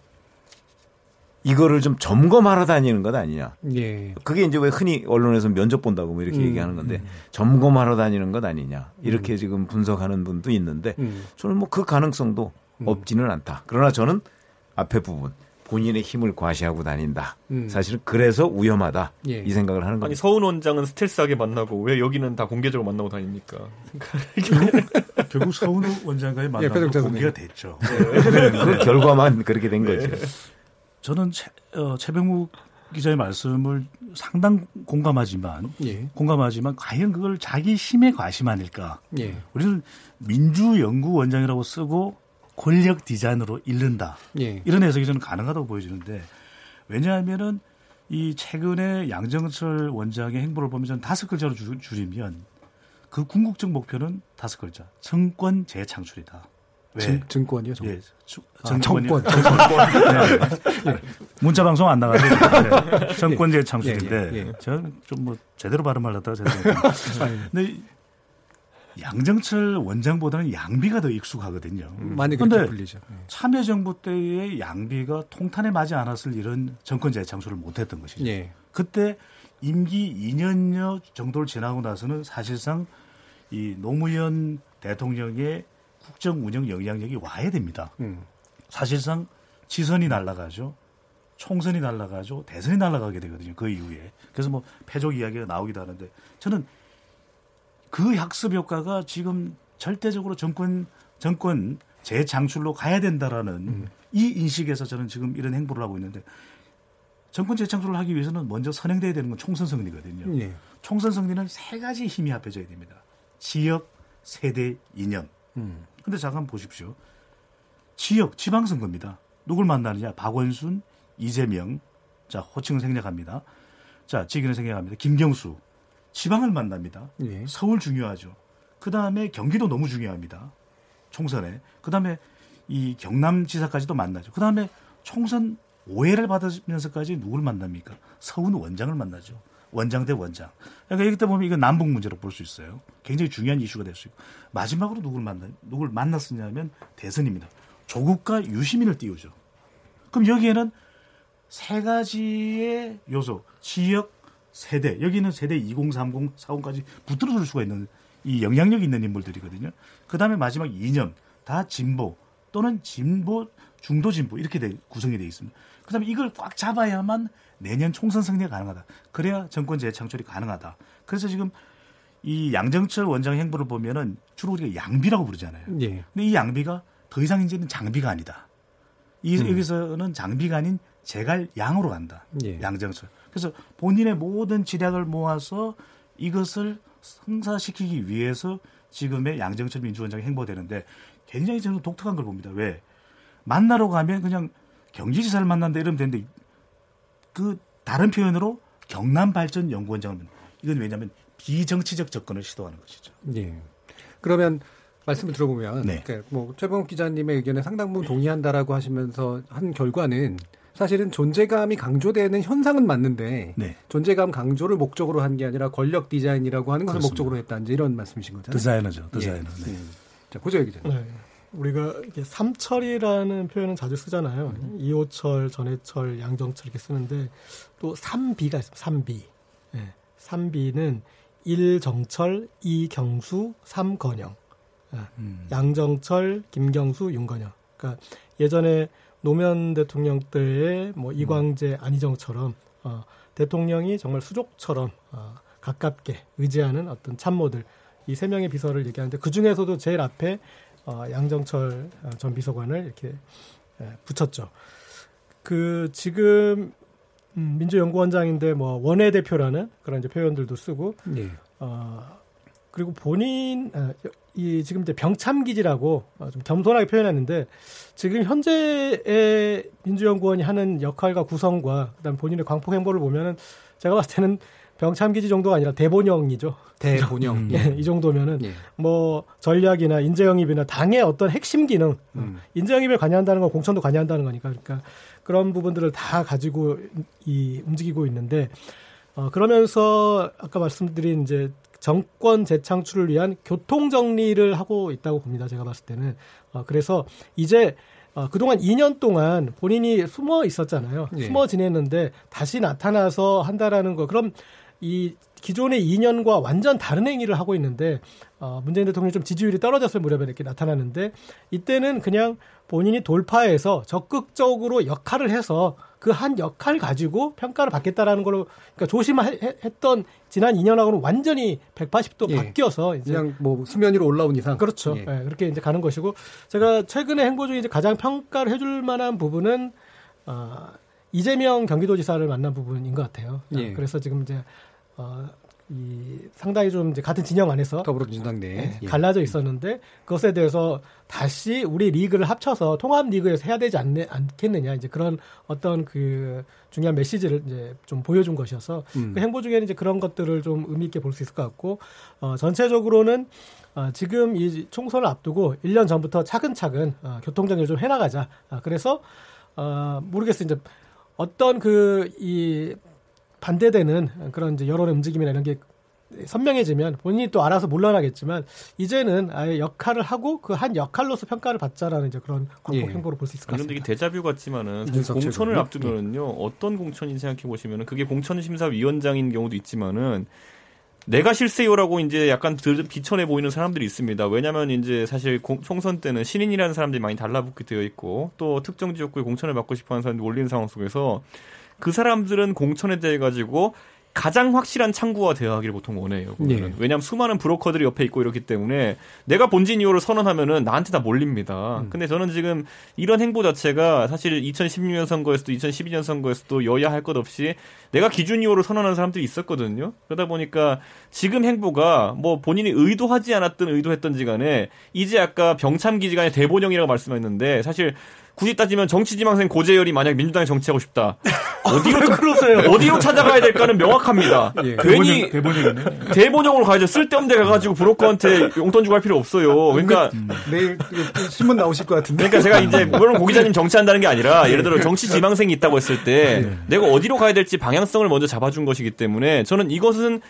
이거를 좀 점검하러 다니는 것 아니냐. 예. 그게 이제 왜 흔히 언론에서 면접 본다고 뭐 이렇게 음, 얘기하는 건데 음. 점검하러 다니는 것 아니냐. 이렇게 음. 지금 분석하는 분도 있는데 음. 저는 뭐 그 가능성도 음. 없지는 않다. 그러나 저는 앞에 부분 본인의 힘을 과시하고 다닌다. 음. 사실은 그래서 위험하다. 예. 이 생각을 하는 거죠. 아니 서훈 원장은 스텔스하게 만나고 왜 여기는 다 공개적으로 만나고 다닙니까? (laughs) 결국 서훈 원장과의 예, 만남이 예, 공개가 됐죠. 네. 그 결과만 그렇게 된 거죠. 네. 저는 최, 어, 최병욱 기자의 말씀을 상당 공감하지만 예. 공감하지만 과연 그걸 자기 힘에 과시만일까? 예. 우리는 민주연구원장이라고 쓰고 권력 디자인으로 잃는다. 예. 이런 해석이 저는 가능하다고 보여지는데 왜냐하면은 이 최근에 양정철 원장의 행보를 보면 저는 다섯 글자로 줄, 줄이면 그 궁극적 목표는 다섯 글자. 정권 재창출이다. 왜? 증, 권이요 정권. 예. 주, 아, 정권. (laughs) 정권. 네. 문자 방송 안 나가죠. 네. 정권 재창출인데 예, 예, 예. 저는 좀 뭐 제대로 발음하려다가 제대로. (laughs) 근데 양정철 원장보다는 양비가 더 익숙하거든요. 음, 많이 그렇게 불리죠. 네. 참여정부 때의 양비가 통탄에 맞지 않았을 일은 정권 재창출을 못했던 것이죠. 네. 그때 임기 2년여 정도를 지나고 나서는 사실상 이 노무현 대통령의 국정 운영 영향력이 와야 됩니다. 음. 사실상 지선이 날라가죠. 총선이 날라가죠. 대선이 날라가게 되거든요. 그 이후에. 그래서 뭐 패족 이야기가 나오기도 하는데 저는 그 학습 효과가 지금 절대적으로 정권 정권 재창출로 가야 된다라는 음. 이 인식에서 저는 지금 이런 행보를 하고 있는데 정권 재창출을 하기 위해서는 먼저 선행돼야 되는 건 총선 승리거든요. 예. 총선 승리는 세 가지 힘이 합해져야 됩니다. 지역, 세대, 이념. 음. 근데 잠깐 보십시오. 지역, 지방선거입니다. 누굴 만나느냐? 박원순, 이재명. 자, 호칭을 생략합니다. 자, 직위는 생략합니다. 김경수. 지방을 만납니다. 예. 서울 중요하죠. 그 다음에 경기도 너무 중요합니다. 총선에. 그 다음에 이 경남지사까지도 만나죠. 그 다음에 총선 오해를 받으면서까지 누굴 만납니까? 서훈 원장을 만나죠. 원장 대 원장. 그러니까 여기 때 보면 이거 남북 문제로 볼 수 있어요. 굉장히 중요한 이슈가 될 수 있고. 마지막으로 누굴 만나, 누굴 만났느냐면 대선입니다. 조국과 유시민을 띄우죠. 그럼 여기에는 세 가지의 요소, 지역, 세대, 여기는 세대 2030, 40까지 붙들어줄 수가 있는 이 영향력 있는 인물들이거든요. 그 다음에 마지막 이념, 다 진보 또는 진보, 중도 진보 이렇게 돼, 구성이 되어 있습니다. 그 다음에 이걸 꽉 잡아야만 내년 총선 승리가 가능하다. 그래야 정권 재창출이 가능하다. 그래서 지금 이 양정철 원장 행보를 보면은 주로 우리가 양비라고 부르잖아요. 예. 근데 이 양비가 더 이상 이제는 장비가 아니다. 이, 음. 여기서는 장비가 아닌 제갈 양으로 간다. 예. 양정철. 그래서 본인의 모든 지략을 모아서 이것을 성사시키기 위해서 지금의 양정철 민주원장이 행보되는데 굉장히 저는 독특한 걸 봅니다. 왜? 만나러 가면 그냥 경기지사를 만난다 이러면 되는데 그 다른 표현으로 경남발전연구원장을 이건 왜냐하면 비정치적 접근을 시도하는 것이죠. 네. 그러면 말씀을 들어보면 네. 그러니까 뭐 최범 기자님의 의견에 상당 부분 동의한다라고 하시면서 한 결과는 사실은 존재감이 강조되는 현상은 맞는데 네. 존재감 강조를 목적으로 한 게 아니라 권력 디자인이라고 하는 것을 그렇습니다. 목적으로 했다 이제 이런 말씀이신 거죠. 디자이너죠. 디자이너. 예. 네. 자 고재혁 기자. 네. 우리가 이게 삼철이라는 표현은 자주 쓰잖아요. 음. 이호철, 전해철, 양정철 이렇게 쓰는데 또 삼비가 있습니다. 삼비. 네. 삼비는 일정철, 이경수, 삼건영. 네. 음. 양정철, 김경수, 윤건영. 그러니까 예전에 노무현 대통령 때의 뭐 이광재, 안희정처럼 어, 대통령이 정말 수족처럼 어, 가깝게 의지하는 어떤 참모들 이 세 명의 비서를 얘기하는데 그 중에서도 제일 앞에 어, 양정철 어, 전 비서관을 이렇게 예, 붙였죠. 그 지금 음, 민주연구원장인데 뭐 원외 대표라는 그런 이제 표현들도 쓰고 네. 어, 그리고 본인 어, 이 지금 이제 병참기지라고 어, 좀 겸손하게 표현했는데 지금 현재의 민주연구원이 하는 역할과 구성과 그다음 본인의 광폭 행보를 보면은 제가 봤을 때는 병참기지 정도가 아니라 대본영이죠. 대본영. 음. (laughs) 예, 이 정도면은 예. 뭐 전략이나 인재영입이나 당의 어떤 핵심 기능, 음. 인재영입에 관여한다는 건 공천도 관여한다는 거니까 그러니까 그런 부분들을 다 가지고 이 움직이고 있는데 어 그러면서 아까 말씀드린 이제 정권 재창출을 위한 교통 정리를 하고 있다고 봅니다. 제가 봤을 때는 어 그래서 이제 어, 그동안 2년 동안 본인이 숨어 있었잖아요. 예. 숨어 지냈는데 다시 나타나서 한다라는 거. 그럼 이 기존의 2년과 완전 다른 행위를 하고 있는데 어, 문재인 대통령이 좀 지지율이 떨어졌을 무렵에 이렇게 나타나는데 이때는 그냥 본인이 돌파해서 적극적으로 역할을 해서 그 한 역할 가지고 평가를 받겠다라는 걸로 그러니까 조심했던 지난 2년하고는 완전히 180도 예. 바뀌어서 이제 그냥 뭐 수면 위로 올라온 이상 그렇죠. 예. 예, 그렇게 이제 가는 것이고 제가 최근에 행보 중에 이제 가장 평가를 해줄 만한 부분은 어, 이재명 경기도지사를 만난 부분인 것 같아요. 예. 그래서 지금 이제 어, 이 상당히 좀 이제 같은 진영 안에서 더불어민주당 내 네, 예. 갈라져 있었는데 그것에 대해서 다시 우리 리그를 합쳐서 통합 리그에서 해야 되지 않, 않겠느냐 이제 그런 어떤 그 중요한 메시지를 이제 좀 보여준 것이어서 음. 그 행보 중에는 이제 그런 것들을 좀 의미 있게 볼 수 있을 것 같고 어, 전체적으로는 어, 지금 이 총선을 앞두고 1년 전부터 차근차근 어, 교통 정리를 좀 해나가자. 어, 그래서 어, 모르겠어요 이제 어떤 그이 반대되는 그런 이제 여론의 움직임이나 이런 게 선명해지면 본인이 또 알아서 물러나겠지만 이제는 아예 역할을 하고 그 한 역할로서 평가를 받자라는 이제 그런 광복 예. 행보를 볼수 있을 것 같습니다. 이게 대자뷰 같지만은 공천을 앞두면은요 어떤 공천이 생각해 보시면은 그게 공천심사위원장인 경우도 있지만은 내가 실세요라고 이제 약간 비천해 보이는 사람들이 있습니다. 왜냐하면 이제 사실 공, 총선 때는 신인이라는 사람들이 많이 달라붙게 되어 있고 또 특정 지역구에 공천을 받고 싶어하는 사람들이 올리는 상황 속에서 그 사람들은 공천에 대해 가지고 가장 확실한 창구와 대화하기를 보통 원해요. 네. 왜냐하면 수많은 브로커들이 옆에 있고 이렇기 때문에 내가 본진 이호를 선언하면은 나한테 다 몰립니다. 음. 근데 저는 지금 이런 행보 자체가 사실 2016년 선거에서도 2012년 선거에서도 여야 할 것 없이 내가 기준 이호를 선언하는 사람들이 있었거든요. 그러다 보니까 지금 행보가 뭐 본인이 의도하지 않았든 의도했던지 간에 이제 아까 병참 기지간의 대본영이라고 말씀했는데 사실 굳이 따지면 정치지망생 고재열이 만약 민주당에 정치하고 싶다. 어디로 그러세요? 어디로 찾아가야 될까는 명확합니다. 예. 괜히 대본영, 대본영으로 가야죠. 쓸데없는 데 가가지고 브로커한테 용돈 주고 할 필요 없어요. 그러니까 음. 내일 신문 나오실 것 같은데. 그러니까 제가 이제 물론 고 기자님 정치한다는 게 아니라 예를 들어 정치 지망생이 있다고 했을 때 네. 내가 어디로 가야 될지 방향성을 먼저 잡아준 것이기 때문에 저는 이것은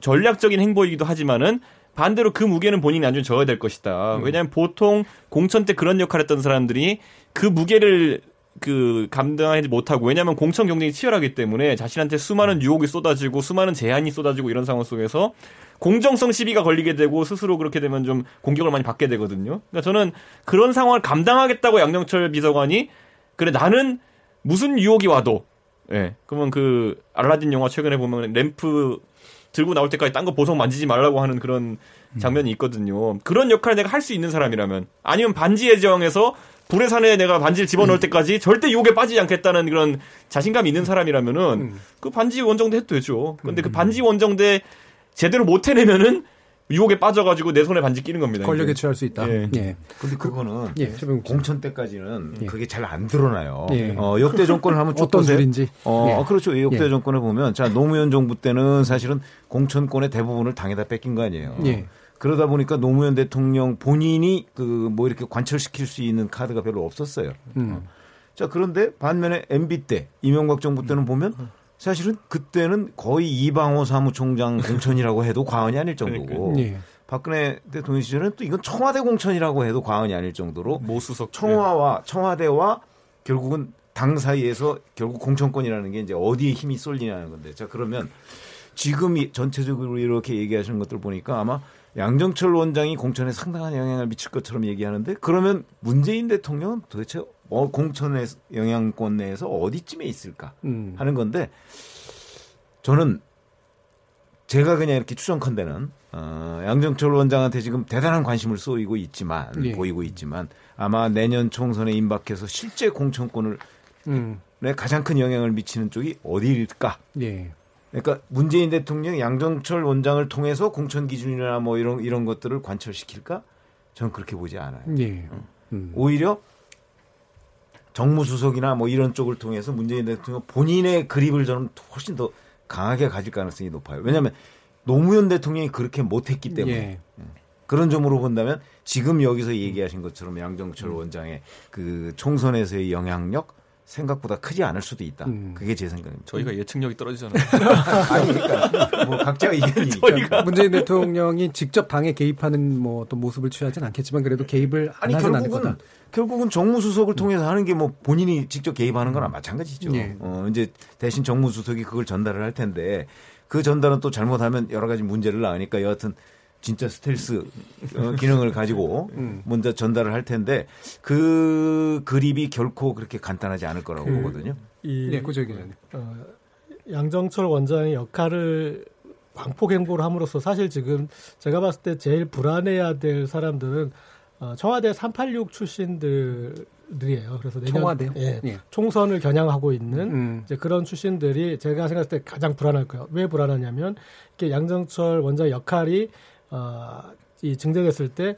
전략적인 행보이기도 하지만은 반대로 그 무게는 본인이 나중에 져야 될 것이다. 음. 왜냐하면 보통 공천 때 그런 역할을 했던 사람들이 그 무게를 그 감당하지 못하고 왜냐하면 공천 경쟁이 치열하기 때문에 자신한테 수많은 유혹이 쏟아지고 수많은 제한이 쏟아지고 이런 상황 속에서 공정성 시비가 걸리게 되고 스스로 그렇게 되면 좀 공격을 많이 받게 되거든요. 그러니까 저는 그런 상황을 감당하겠다고 양정철 비서관이 그래 나는 무슨 유혹이 와도 예. 그러면 그 알라딘 영화 최근에 보면 램프 들고 나올 때까지 딴 거 보석 만지지 말라고 하는 그런 장면이 있거든요. 그런 역할을 내가 할 수 있는 사람이라면 아니면 반지 예정에서 불의 산에 내가 반지를 집어넣을 음. 때까지 절대 유혹에 빠지지 않겠다는 그런 자신감이 있는 사람이라면은 음. 그 반지 원정대 해도 되죠. 근데 그 음. 반지 원정대 제대로 못 해내면은 유혹에 빠져가지고 내 손에 반지 끼는 겁니다. 권력에 취할 수 있다. 예. 예. 근데 그거는 예. 공천 때까지는 예. 그게 잘 안 드러나요. 예. 어, 역대 정권을 하면 (laughs) 어떤 줄인지. 어, 예. 그렇죠. 역대 예. 정권을 보면 자 노무현 정부 때는 사실은 공천권의 대부분을 당에다 뺏긴 거 아니에요. 예. 그러다 보니까 노무현 대통령 본인이 그 뭐 이렇게 관철시킬 수 있는 카드가 별로 없었어요. 음. 어. 자 그런데 반면에 MB 때 이명박 정부 때는 보면 사실은 그때는 거의 이방호 사무총장 공천이라고 해도 과언이 아닐 정도고 네. 박근혜 대통령 시절에는 또 이건 청와대 공천이라고 해도 과언이 아닐 정도로 모수석. 청와와 청와대와 결국은 당 사이에서 결국 공천권이라는 게 이제 어디에 힘이 쏠리냐는 건데. 자 그러면 지금 이 전체적으로 이렇게 얘기하시는 것들 보니까 아마 양정철 원장이 공천에 상당한 영향을 미칠 것처럼 얘기하는데 그러면 문재인 대통령은 도대체 어, 공천의 영향권 내에서 어디쯤에 있을까 음. 하는 건데 저는 제가 그냥 이렇게 추정컨대는 어, 양정철 원장한테 지금 대단한 관심을 쏘이고 있지만 예. 보이고 있지만 아마 내년 총선에 임박해서 실제 공천권을 음. 가장 큰 영향을 미치는 쪽이 어디일까? 예. 그러니까 문재인 대통령 양정철 원장을 통해서 공천 기준이나 뭐 이런 이런 것들을 관철시킬까? 저는 그렇게 보지 않아요. 예. 음. 오히려 정무수석이나 뭐 이런 쪽을 통해서 문재인 대통령 본인의 그립을 저는 훨씬 더 강하게 가질 가능성이 높아요. 왜냐하면 노무현 대통령이 그렇게 못했기 때문에 예. 예. 그런 점으로 본다면 지금 여기서 얘기하신 것처럼 양정철 음. 원장의 그 총선에서의 영향력 생각보다 크지 않을 수도 있다. 음. 그게 제 생각입니다. 저희가 예측력이 떨어지잖아요. (laughs) 아니, 그러니까 뭐 각자 의견이니까. 저희가 문재인 대통령이 직접 당에 개입하는 뭐 어떤 모습을 취하진 않겠지만 그래도 개입을 안 아니, 하진 않을 거다. 결국은 정무수석을 통해서 하는 게 뭐 본인이 직접 개입하는 거나 마찬가지죠. 예. 어, 이제 대신 정무수석이 그걸 전달을 할 텐데 그 전달은 또 잘못하면 여러 가지 문제를 낳으니까 여하튼 진짜 스텔스 어, (laughs) 기능을 가지고 음. 먼저 전달을 할 텐데 그 그립이 결코 그렇게 간단하지 않을 거라고 그, 보거든요. 이, 네, 구적이 어, 양정철 원장의 역할을 광폭 행보를 함으로써 사실 지금 제가 봤을 때 제일 불안해야 될 사람들은 어, 청와대 386 출신들이에요. 그래서 내년 청와대 예, 예. 총선을 겨냥하고 있는 음. 이제 그런 출신들이 제가 생각할 때 가장 불안할 거예요. 왜 불안하냐면 이게 양정철 원장 역할이 어, 이 증대됐을 때,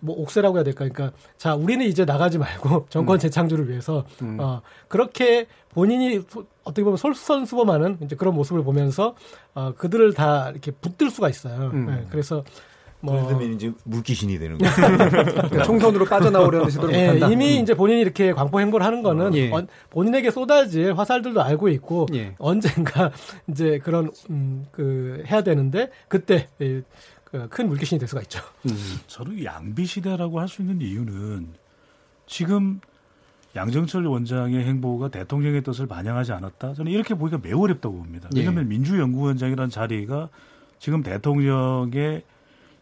뭐 옥세라고 해야 될까? 그러니까 자 우리는 이제 나가지 말고 (laughs) 정권 음. 재창조를 위해서 음. 어, 그렇게 본인이 어떻게 보면 솔선수범하는 이제 그런 모습을 보면서 어, 그들을 다 이렇게 붙들 수가 있어요. 음. 네, 그래서 뭐 그러면 이제 물귀신이 되는 거죠. (laughs) 그러니까 총선으로 빠져나오려는 시도를 예, 못한다. 이미 음. 이제 본인이 이렇게 광포 행보를 하는 거는 예. 본인에게 쏟아질 화살들도 알고 있고 예. 언젠가 (laughs) 이제 그런 음, 그 해야 되는데 그때 그 큰 물귀신이 될 수가 있죠. 음. 저는 양비 시대라고 할 수 있는 이유는 지금 양정철 원장의 행보가 대통령의 뜻을 반영하지 않았다. 저는 이렇게 보기가 매우 어렵다고 봅니다. 예. 왜냐하면 예. 민주연구원장이라는 자리가 지금 대통령의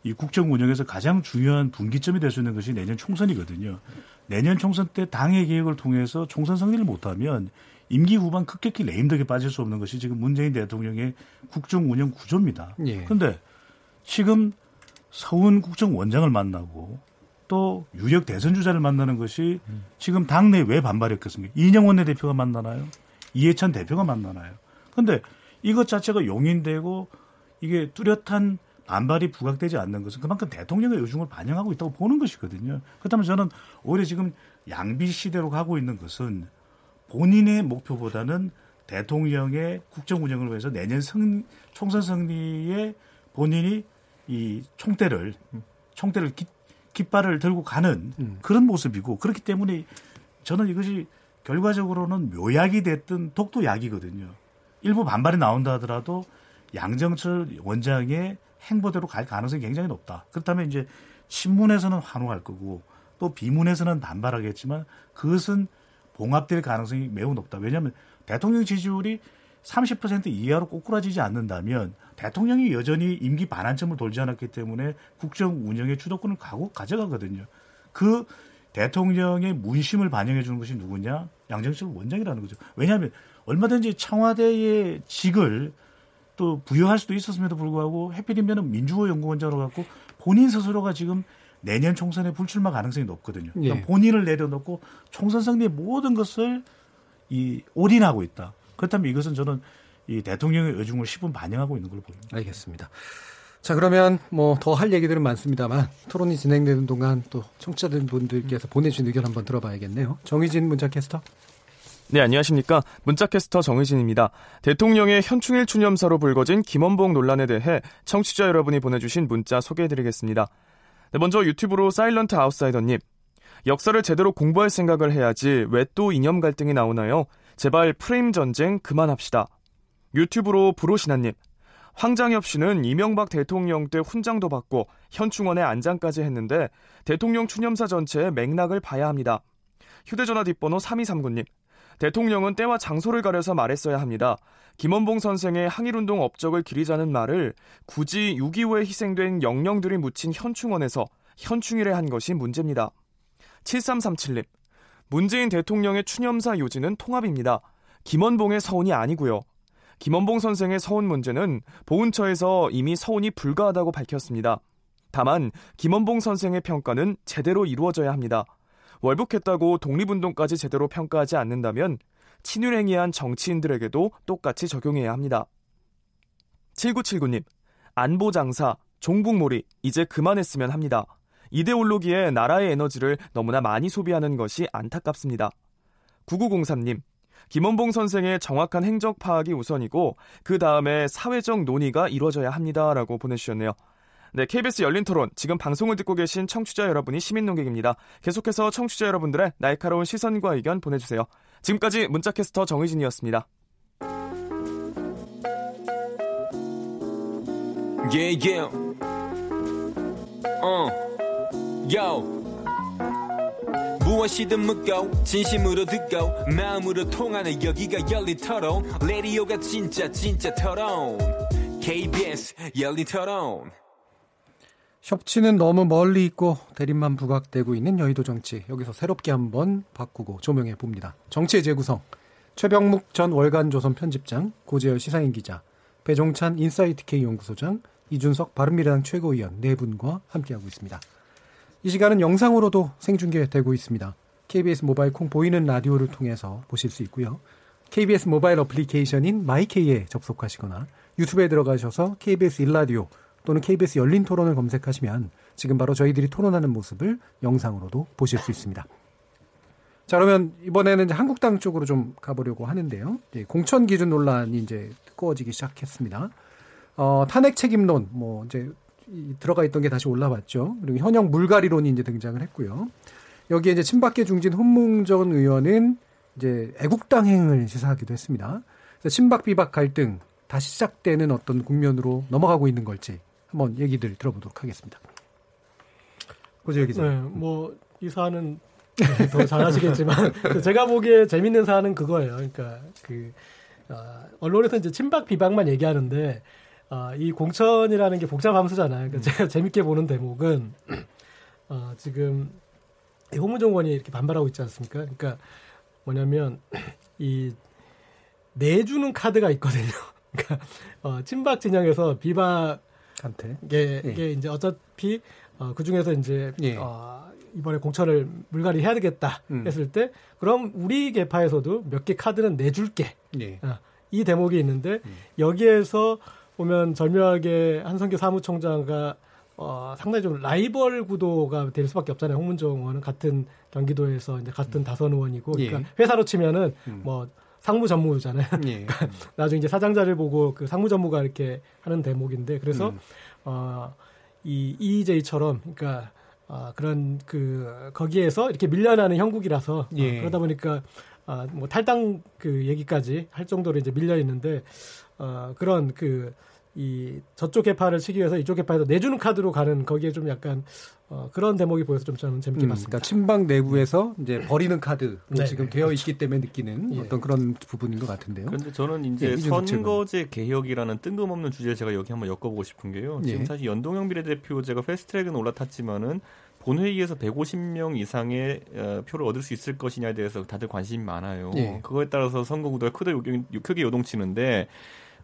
이 국정 운영에서 가장 중요한 분기점이 될 수 있는 것이 내년 총선이거든요. 내년 총선 때 당의 계획을 통해서 총선 승리를 못하면 임기 후반 급격히 레임덕에 빠질 수 없는 것이 지금 문재인 대통령의 국정 운영 구조입니다. 그런데 예. 지금 서훈 국정원장을 만나고 또 유력 대선 주자를 만나는 것이 지금 당내 왜 반발했겠습니까? 이인영 원내대표가 만나나요? 이해찬 대표가 만나나요? 근데 이것 자체가 용인되고 이게 뚜렷한 반발이 부각되지 않는 것은 그만큼 대통령의 요중을 반영하고 있다고 보는 것이거든요. 그렇다면 저는 오히려 지금 양비 시대로 가고 있는 것은 본인의 목표보다는 대통령의 국정 운영을 위해서 내년 승, 총선 승리에 본인이 이 총대를 총대를 깃, 깃발을 들고 가는 음. 그런 모습이고 그렇기 때문에 저는 이것이 결과적으로는 묘약이 됐든 독도약이거든요. 일부 반발이 나온다 하더라도 양정철 원장의 행보대로 갈 가능성이 굉장히 높다. 그렇다면 이제 신문에서는 환호할 거고 또 비문에서는 반발하겠지만 그것은 봉합될 가능성이 매우 높다. 왜냐하면 대통령 지지율이 30% 이하로 꼬꾸라지지 않는다면 대통령이 여전히 임기 반환점을 돌지 않았기 때문에 국정 운영의 주도권을 가고 가져가거든요. 그 대통령의 문심을 반영해 주는 것이 누구냐? 양정철 원장이라는 거죠. 왜냐하면 얼마든지 청와대의 직을 또 부여할 수도 있었음에도 불구하고 해필이면 민주호 연구원장으로 갖고 본인 스스로가 지금 내년 총선에 불출마 가능성이 높거든요. 그러니까 예. 본인을 내려놓고 총선 승리의 모든 것을 이 올인하고 있다. 그렇다면 이것은 저는 이 대통령의 의중을 10분 반영하고 있는 걸로 보입니다. 알겠습니다. 자 그러면 뭐 더 할 얘기들은 많습니다만 토론이 진행되는 동안 또 청취자들 분들께서 보내주신 의견 한번 들어봐야겠네요. 정희진 문자캐스터. 네, 안녕하십니까. 문자캐스터 정의진입니다. 대통령의 현충일 추념사로 불거진 김원봉 논란에 대해 청취자 여러분이 보내주신 문자 소개해드리겠습니다. 네, 먼저 유튜브로 사일런트 아웃사이더님. 역사를 제대로 공부할 생각을 해야지 왜 또 이념 갈등이 나오나요? 제발 프레임 전쟁 그만합시다. 유튜브로 브로시나님. 황장엽 씨는 이명박 대통령 때 훈장도 받고 현충원에 안장까지 했는데 대통령 추념사 전체의 맥락을 봐야 합니다. 휴대전화 뒷번호 3239님. 대통령은 때와 장소를 가려서 말했어야 합니다. 김원봉 선생의 항일운동 업적을 기리자는 말을 굳이 6.25에 희생된 영령들이 묻힌 현충원에서 현충일에 한 것이 문제입니다. 7337님. 문재인 대통령의 추념사 요지는 통합입니다. 김원봉의 서운이 아니고요. 김원봉 선생의 서운 문제는 보훈처에서 이미 서운이 불가하다고 밝혔습니다. 다만 김원봉 선생의 평가는 제대로 이루어져야 합니다. 월북했다고 독립운동까지 제대로 평가하지 않는다면 친일 행위한 정치인들에게도 똑같이 적용해야 합니다. 7979님, 안보 장사, 종북몰이, 이제 그만했으면 합니다. 이데올로기에 나라의 에너지를 너무나 많이 소비하는 것이 안타깝습니다. 9903님, 김원봉 선생의 정확한 행적 파악이 우선이고 그 다음에 사회적 논의가 이루어져야 합니다라고 보내주셨네요. 네, KBS 열린 토론. 지금 방송을 듣고 계신 청취자 여러분이 시민 농객입니다. 계속해서 청취자 여러분들의 날카로운 시선과 의견 보내주세요. 지금까지 문자캐스터 정의진이었습니다. Yeah, yeah. Uh. Yo. 무엇이든 묻고 진심으로 듣고 마음으로 통하는 여기가 열린 토론 레디오가 진짜 진짜 토론 KBS 열린 토론 협치는 너무 멀리 있고 대립만 부각되고 있는 여의도 정치. 여기서 새롭게 한번 바꾸고 조명해 봅니다. 정치의 재구성. 최병묵 전 월간조선 편집장, 고재열 시사인 기자, 배종찬 인사이트 K 연구소장, 이준석 바른미래당 최고위원 네 분과 함께하고 있습니다. 이 시간은 영상으로도 생중계되고 있습니다. KBS 모바일 콩 보이는 라디오를 통해서 보실 수 있고요. KBS 모바일 어플리케이션인 마이케이에 접속하시거나 유튜브에 들어가셔서 KBS 1라디오 또는 KBS 열린 토론을 검색하시면 지금 바로 저희들이 토론하는 모습을 영상으로도 보실 수 있습니다. 자, 그러면 이번에는 이제 한국당 쪽으로 좀 가보려고 하는데요. 공천 기준 논란이 이제 뜨거워지기 시작했습니다. 어, 탄핵 책임론, 뭐, 이제 들어가 있던 게 다시 올라왔죠. 그리고 현역 물갈이론이 이제 등장을 했고요. 여기에 이제 친박계 중진 훈문정 의원은 이제 애국당행을 시사하기도 했습니다. 친박 비박 갈등 다시 시작되는 어떤 국면으로 넘어가고 있는 걸지 한번 얘기들 들어보도록 하겠습니다. 고재혁 기자. 네, 뭐이 사안은 더 잘하시겠지만 (laughs) (laughs) 제가 보기에 재밌는 사안은 그거예요. 그러니까 그 어, 언론에서 이제 친박 비박만 얘기하는데 어, 이 공천이라는 게 복잡 함수잖아요. 그러니까 음. 제가 (laughs) 재밌게 보는 대목은 어, 지금 홍문정 의원이 이렇게 반발하고 있지 않습니까? 그러니까 뭐냐면 (clears throat) 이 내주는 카드가 있거든요. (laughs) 그러니까 어, 친박 진영에서 비박한테 이게, 예. 이게 이제 어차피 어, 그 중에서 이제 예. 어, 이번에 공천을 물갈이 해야 되겠다 음. 했을 때 그럼 우리 개파에서도 몇 개 카드는 내줄게. 예. 어, 이 대목이 있는데 음. 여기에서 보면 절묘하게 한성규 사무총장과 어, 상당히 좀 라이벌 구도가 될 수밖에 없잖아요. 홍문종 의원은 같은 경기도에서 이제 같은 음. 다선 의원이고, 그러니까 예. 회사로 치면은 음. 뭐 상무 전무잖아요. 예. (laughs) 그러니까 나중에 이제 사장자를 보고 그 상무 전무가 이렇게 하는 대목인데, 그래서 음. 어, 이 EJ처럼, 그러니까 어, 그런 그 거기에서 이렇게 밀려나는 형국이라서 어, 예. 어, 그러다 보니까 아, 뭐 탈당 그 얘기까지 할 정도로 이제 밀려 있는데 어, 그런 그 이 저쪽 개파를 치기 위해서 이쪽 개파에서 내주는 카드로 가는 거기에 좀 약간 어, 그런 대목이 보여서 좀 저는 재밌게 음, 봤습니다. 그러니까 친박 내부에서 이제 버리는 카드로 네, 지금 네, 되어 그렇죠. 있기 때문에 느끼는 예. 어떤 그런 부분인 것 같은데요. 그런데 저는 이제 예, 선거제 개혁이라는 뜬금없는 주제를 제가 여기 한번 엮어보고 싶은 게요. 지금 예. 사실 연동형 비례대표제가 패스트트랙은 올라탔지만은 본회의에서 150명 이상의 어, 표를 얻을 수 있을 것이냐에 대해서 다들 관심이 많아요. 예. 그거에 따라서 선거 구도가 크게, 크게 요동치는데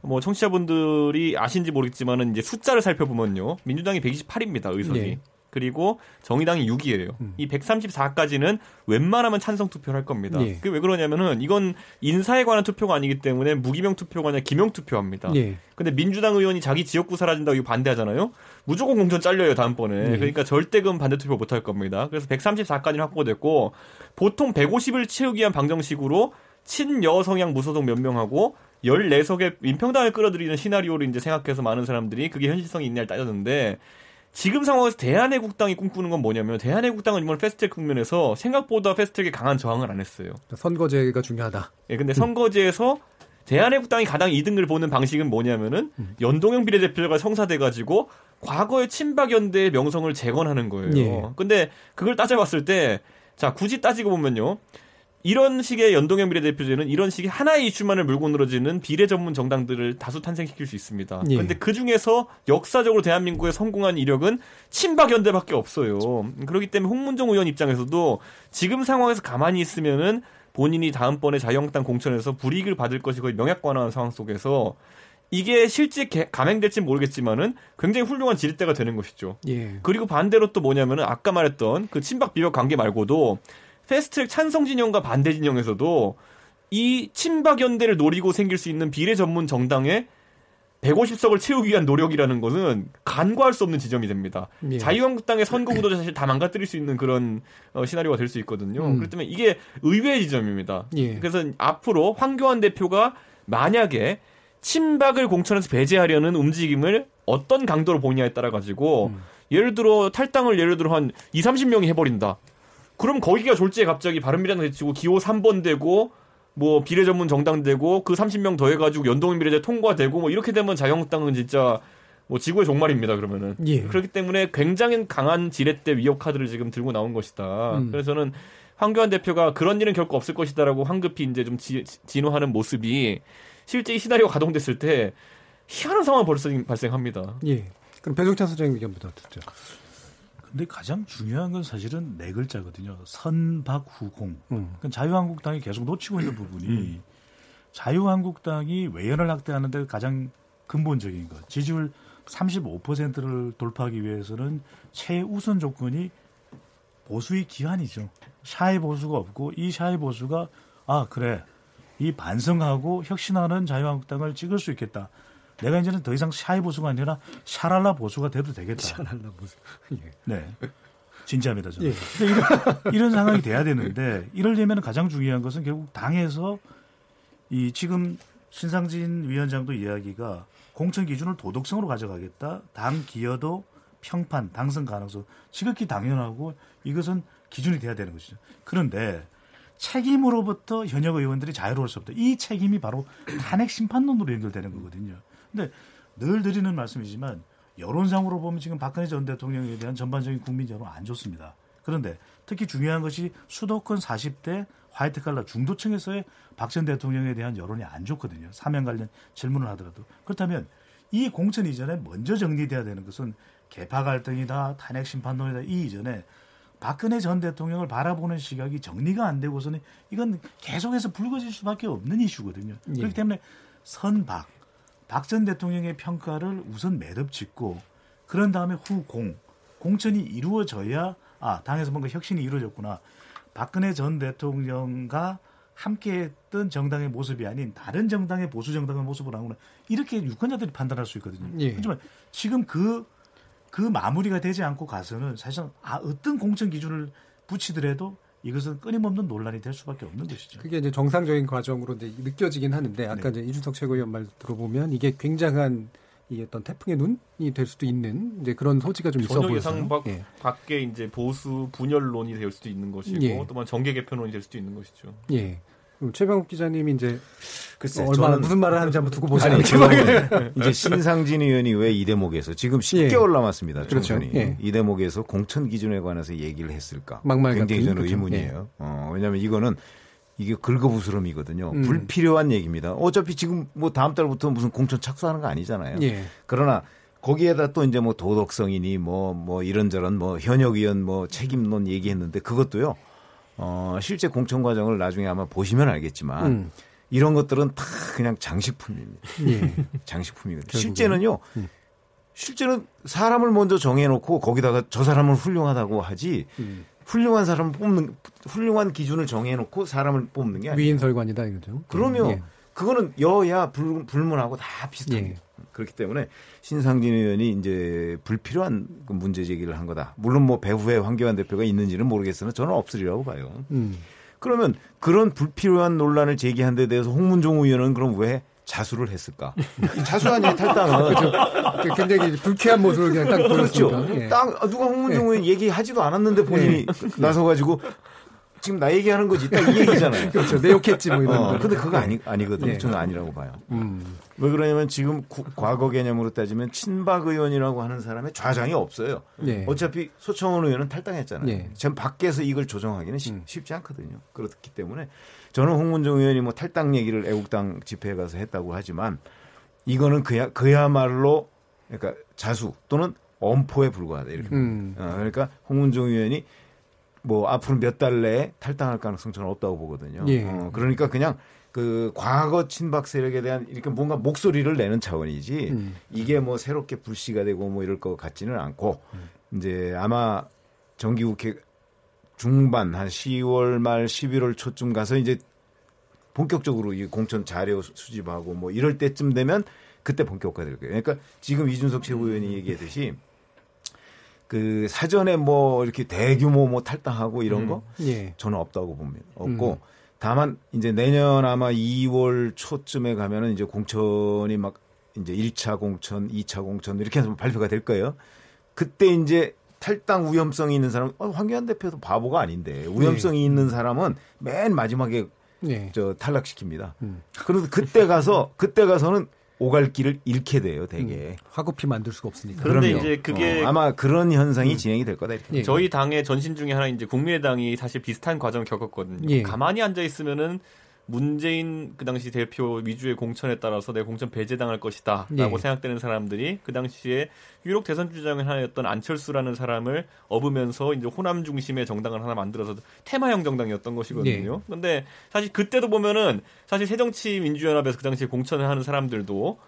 뭐 청취자분들이 아신지 모르겠지만은 이제 숫자를 살펴보면요. 민주당이 128입니다. 의석이. 예. 그리고 정의당이 6이에요. 음. 이 134까지는 웬만하면 찬성 투표를 할 겁니다. 예. 그게 왜 그러냐면은 이건 인사에 관한 투표가 아니기 때문에 무기명 투표가 아니라 기명 투표합니다. 예. 근데 민주당 의원이 자기 지역구 사라진다고 이거 반대하잖아요. 무조건 공천 잘려요 다음번에. 예. 그러니까 절대금 반대 투표 못 할 겁니다. 그래서 134까지는 확보됐고 보통 150을 채우기 위한 방정식으로 친여 성향 무소속 몇 명하고 14석의 민평당을 끌어들이는 시나리오를 이제 생각해서 많은 사람들이 그게 현실성이 있냐를 따졌는데 지금 상황에서 대한애국당이 꿈꾸는 건 뭐냐면 대한애국당은 이번 패스트트랙 국면에서 생각보다 패스트트랙에 강한 저항을 안 했어요. 선거제가 중요하다. 예, 근데 선거제에서 대한애국당이 가장 이등을 보는 방식은 뭐냐면은 음. 연동형 비례대표가 성사돼가지고 과거의 친박연대의 명성을 재건하는 거예요. 예. 근데 그걸 따져봤을 때, 자, 굳이 따지고 보면요. 이런 식의 연동형 비례대표제는 이런 식의 하나의 이슈만을 물고 늘어지는 비례 전문 정당들을 다수 탄생시킬 수 있습니다. 예. 그런데 그 중에서 역사적으로 대한민국에 성공한 이력은 친박 연대밖에 없어요. 그렇기 때문에 홍문종 의원 입장에서도 지금 상황에서 가만히 있으면은 본인이 다음번에 자유한국당 공천에서 불이익을 받을 것이 거의 명약관화한 상황 속에서 이게 실제 감행될지 모르겠지만은 굉장히 훌륭한 지렛대가 되는 것이죠. 예. 그리고 반대로 또 뭐냐면은 아까 말했던 그 친박 비박 관계 말고도 패스트트랙 찬성 진영과 반대 진영에서도 이 친박 연대를 노리고 생길 수 있는 비례 전문 정당에 150석을 채우기 위한 노력이라는 것은 간과할 수 없는 지점이 됩니다. 예. 자유한국당의 선거 구도를 사실 다 망가뜨릴 수 있는 그런 어, 시나리오가 될 수 있거든요. 음. 그렇기 때문에 이게 의외의 지점입니다. 예. 그래서 앞으로 황교안 대표가 만약에 친박을 공천에서 배제하려는 움직임을 어떤 강도로 보냐에 따라 가지고 음. 예를 들어 탈당을 예를 들어 한 2, 30명이 해버린다. 그럼 거기가 졸지에 갑자기 바른미래당 대치고 기호 3번 되고 뭐 비례 전문 정당 되고 그 30명 더해 가지고 연동형 비례제 통과되고 뭐 이렇게 되면 자유한국당은 진짜 뭐 지구의 종말입니다 그러면은 예. 그렇기 때문에 굉장히 강한 지렛대 위협 카드를 지금 들고 나온 것이다. 음. 그래서 는 황교안 대표가 그런 일은 결코 없을 것이다라고 황급히 이제 좀 지, 진호하는 모습이 실제 이 시나리오 가동됐을 때 희한한 상황 벌써 발생합니다. 예. 그럼 배종찬 소장님 의견부터 듣죠. 근데 가장 중요한 건 사실은 네 글자거든요. 선박후공. 음. 그러니까 자유한국당이 계속 놓치고 있는 부분이 음. 자유한국당이 외연을 확대하는 데 가장 근본적인 것. 지지율 35%를 돌파하기 위해서는 최우선 조건이 보수의 귀환이죠. shy 보수가 없고 이 shy 보수가 아 그래 이 반성하고 혁신하는 자유한국당을 찍을 수 있겠다. 내가 이제는 더 이상 shy 보수가 아니라 샤랄라 보수가 돼도 되겠다. 샤랄라 보수. (laughs) 예. 네. 진지합니다. 저는. 예. 이런, (laughs) 이런 상황이 돼야 되는데 이럴려면 가장 중요한 것은 결국 당에서 이 지금 신상진 위원장도 이야기가 공천 기준을 도덕성으로 가져가겠다. 당 기여도 평판, 당선 가능성 지극히 당연하고 이것은 기준이 돼야 되는 것이죠. 그런데 책임으로부터 현역 의원들이 자유로울 수 없다. 이 책임이 바로 탄핵 심판론으로 연결되는 거거든요. 근데 늘 드리는 말씀이지만 여론상으로 보면 지금 박근혜 전 대통령에 대한 전반적인 국민 여론 안 좋습니다. 그런데 특히 중요한 것이 수도권 40대 화이트 칼라 중도층에서의 박 전 대통령에 대한 여론이 안 좋거든요. 사면 관련 질문을 하더라도. 그렇다면 이 공천 이전에 먼저 정리돼야 되는 것은 개파 갈등이다, 탄핵 심판론이다 이 이전에 박근혜 전 대통령을 바라보는 시각이 정리가 안 되고서는 이건 계속해서 불거질 수밖에 없는 이슈거든요. 예. 그렇기 때문에 선박 박 전 대통령의 평가를 우선 매듭 짓고 그런 다음에 후공 공천이 이루어져야 아 당에서 뭔가 혁신이 이루어졌구나. 박근혜 전 대통령과 함께했던 정당의 모습이 아닌 다른 정당의 보수 정당의 모습을 하구나 이렇게 유권자들이 판단할 수 있거든요. 예. 하지만 지금 그그 마무리가 되지 않고 가서는 사실상 아, 어떤 공천 기준을 붙이더라도 이것은 끊임없는 논란이 될 수밖에 없는 것이죠. 그게 이제 정상적인 과정으로 이제 느껴지긴 하는데 아까 네. 이제 이준석 최고위원 말 들어보면 이게 굉장한 이 어떤 태풍의 눈이 될 수도 있는 이제 그런 소지가 좀 있어 보여요. 예상 밖, 예. 밖에 이제 보수 분열론이 될 수도 있는 것이고 예. 또한 정계 개편론이 될 수도 있는 것이죠. 예. 최병욱 기자님이 이제 글쎄, 얼마나 무슨 말을 하는지 한번 두고 보시죠. 이제 신상진 의원이 왜 이 대목에서 지금 10개월 예. 남았습니다. 그렇죠. 예. 이 대목에서 공천 기준에 관해서 얘기를 했을까? 굉장히 저는 그렇죠. 의문이에요. 예. 어, 왜냐하면 이거는 이게 긁어부스럼이거든요. 음. 불필요한 얘기입니다. 어차피 지금 뭐 다음 달부터 무슨 공천 착수하는 거 아니잖아요. 예. 그러나 거기에다 또 이제 뭐 도덕성이니 뭐뭐 뭐 이런저런 뭐 현역 의원 뭐 책임론 얘기했는데 그것도요. 어, 실제 공천 과정을 나중에 아마 보시면 알겠지만 음. 이런 것들은 다 그냥 장식품입니다. 예. (laughs) 장식품이거든요. 실제는요. 음. 실제는 사람을 먼저 정해놓고 거기다가 저 사람은 훌륭하다고 하지 음. 훌륭한 사람을 뽑는 훌륭한 기준을 정해놓고 사람을 뽑는 게 아니에요. 위인설관이다 이거죠. 그러면 예. 그거는 여야 불, 불문하고 다 비슷합니다. 예. 그렇기 때문에 신상진 의원이 이제 불필요한 그 문제 제기를 한 거다. 물론 뭐 배후에 황교안 대표가 있는지는 모르겠으나 저는 없으리라고 봐요. 음. 그러면 그런 불필요한 논란을 제기한 데 대해서 홍문종 의원은 그럼 왜 자수를 했을까? 자수 아니에요 탈당은. 그렇죠. 굉장히 불쾌한 모습을 그냥 딱 그렇죠. 예. 딱 누가 홍문종 의원 예. 얘기하지도 않았는데 본인이 예. 나서 가지고 지금 나 얘기하는 거지. 딱 이 얘기잖아요. (laughs) 그렇죠. 내 욕했지 뭐 이런. 어, 근데 그거 아니 아니거든요. 네. 저는 아니라고 봐요. 음. 왜 그러냐면 지금 구, 과거 개념으로 따지면 친박 의원이라고 하는 사람의 좌장이 없어요. 네. 어차피 소청원 의원은 탈당했잖아요. 네. 전 밖에서 이걸 조정하기는 음. 쉽지 않거든요. 그렇기 때문에 저는 홍문종 의원이 뭐 탈당 얘기를 애국당 집회에 가서 했다고 하지만 이거는 그야 그야말로 그러니까 자수 또는 엄포에 불과하다 이렇게. 음. 어, 그러니까 홍문종 의원이 뭐 앞으로 몇 달 내에 탈당할 가능성 저는 없다고 보거든요. 예. 어, 그러니까 그냥 그 과거 친박 세력에 대한 이렇게 뭔가 목소리를 내는 차원이지 음. 이게 뭐 새롭게 불씨가 되고 뭐 이럴 것 같지는 않고 음. 이제 아마 정기국회 중반 한 10월 말 11월 초쯤 가서 이제 본격적으로 이 공천 자료 수집하고 뭐 이럴 때쯤 되면 그때 본격화될 거예요. 그러니까 지금 이준석 최고위원이 얘기했듯이 그 사전에 뭐 이렇게 대규모 뭐 탈당하고 이런 음. 거 예. 저는 없다고 봅니다. 없고 음. 다만 이제 내년 아마 2월 초쯤에 가면은 이제 공천이 막 이제 1차 공천, 2차 공천 이렇게 해서 발표가 될 거예요. 그때 이제 탈당 위험성이 있는 사람, 어, 황교안 대표도 바보가 아닌데 위험성이 네. 있는 사람은 맨 마지막에 네. 저 탈락시킵니다. 음. 그런데 그때 가서 그때 가서는 오갈 길을 잃게 돼요, 되게. 음, 화급히 만들 수가 없으니까. 그런데 그럼요. 이제 그게 어, 아마 그런 현상이 음. 진행이 될 거다. 이렇게. 예. 저희 당의 전신 중에 하나 이제 국민의당이 사실 비슷한 과정을 겪었거든요. 예. 가만히 앉아 있으면은 문재인 그 당시 대표 위주의 공천에 따라서 내 공천 배제당할 것이다라고 예. 생각되는 사람들이 그 당시에 유력 대선 주장을 하였던 안철수라는 사람을 업으면서 이제 호남 중심의 정당을 하나 만들어서 테마형 정당이었던 것이거든요. 예. 사실 그때도 보면은 사실 새정치민주연합에서 그 당시에 공천을 하는 사람들도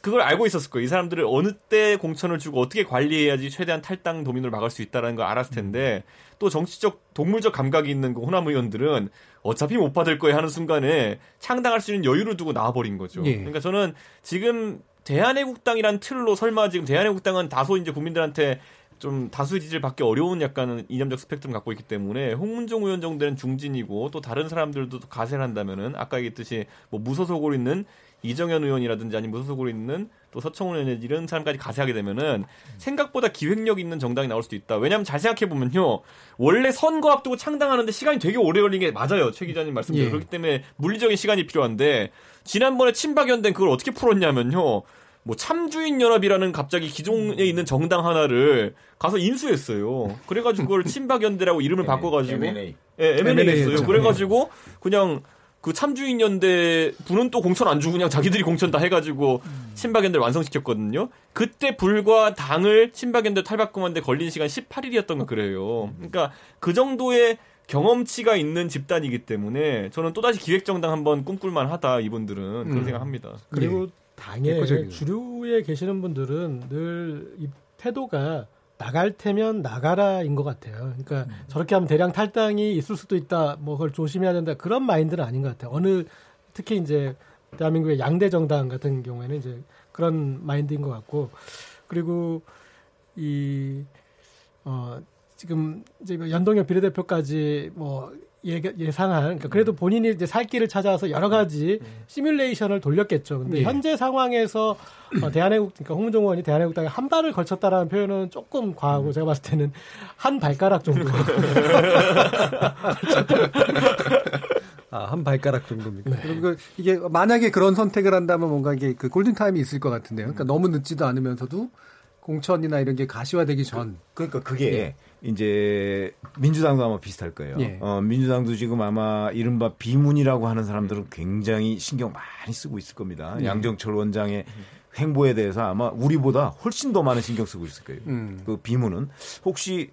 그걸 알고 있었을 거예요. 이 사람들을 어느 때 공천을 주고 어떻게 관리해야지 최대한 탈당 도민을 막을 수 있다라는 걸 알았을 텐데 또 정치적 동물적 감각이 있는 그 호남 의원들은 어차피 못 받을 거에 하는 순간에 창당할 수 있는 여유를 두고 나와버린 거죠. 예. 그러니까 저는 지금 대한애국당이란 틀로 설마 지금 대한애국당은 다소 이제 국민들한테 좀 다수 지지를 받기 어려운 약간 이념적 스펙트럼 갖고 있기 때문에 홍문종 의원 정도는 중진이고 또 다른 사람들도 가세를 한다면은 아까 얘기했듯이 뭐 무소속으로 있는 이정현 의원이라든지 아니면 무소속으로 있는 또 서청원 의원 이런 사람까지 가세하게 되면은 생각보다 기획력 있는 정당이 나올 수도 있다. 왜냐하면 잘 생각해 보면요, 원래 선거 앞두고 창당하는데 시간이 되게 오래 걸린 게 맞아요. 최 기자님 말씀대로 예. 그렇기 때문에 물리적인 시간이 필요한데 지난번에 친박연대는 그걸 어떻게 풀었냐면요. 뭐 참주인 연합이라는 갑자기 기존에 있는 정당 하나를 가서 인수했어요. 그래가지고 그걸 (laughs) 친박연대라고 이름을 바꿔가지고 M&A. 예, M&A 했어요. 그래가지고 그냥 그 참주인 연대 분은 또 공천 안 주고 그냥 자기들이 공천 다 해가지고 친박연대를 완성시켰거든요. 그때 불과 당을 친박연대 탈바꿈하는데 걸린 시간 18일이었던 거 그래요. 그러니까 그 정도의 경험치가 있는 집단이기 때문에 저는 또다시 기획정당 한번 꿈꿀만 하다 이분들은 그런 음. 생각합니다. 그리고 네. 당에 주류에 계시는 분들은 늘 이 태도가 나갈 테면 나가라인 것 같아요. 그러니까 음. 저렇게 하면 대량 탈당이 있을 수도 있다. 뭐 그걸 조심해야 된다. 그런 마인드는 아닌 것 같아요. 어느 특히 이제 대한민국의 양대 정당 같은 경우에는 이제 그런 마인드인 것 같고 그리고 이 어, 지금 이제 뭐 연동형 비례대표까지 뭐 예, 예상한 그러니까 그래도 본인이 이제 살 길을 찾아서 여러 가지 시뮬레이션을 돌렸겠죠. 근데 예. 현재 상황에서 어, 대한애국 그러니까 홍문종 의원이 대한애국당에 한 발을 걸쳤다라는 표현은 조금 과하고 제가 봤을 때는 한 발가락 정도. (laughs) 아, 한 발가락 정도입니까? 네. 그리고 그 이게 만약에 그런 선택을 한다면 뭔가 이게 그 골든 타임이 있을 것 같은데요. 그러니까 너무 늦지도 않으면서도 공천이나 이런 게 가시화되기 전. 그 러니까 그게 예. 이제 민주당도 아마 비슷할 거예요. 예. 어, 민주당도 지금 아마 이른바 비문이라고 하는 사람들은 굉장히 신경 많이 쓰고 있을 겁니다. 예. 양정철 원장의 행보에 대해서 아마 우리보다 훨씬 더 많은 신경 쓰고 있을 거예요. 음. 그 비문은 혹시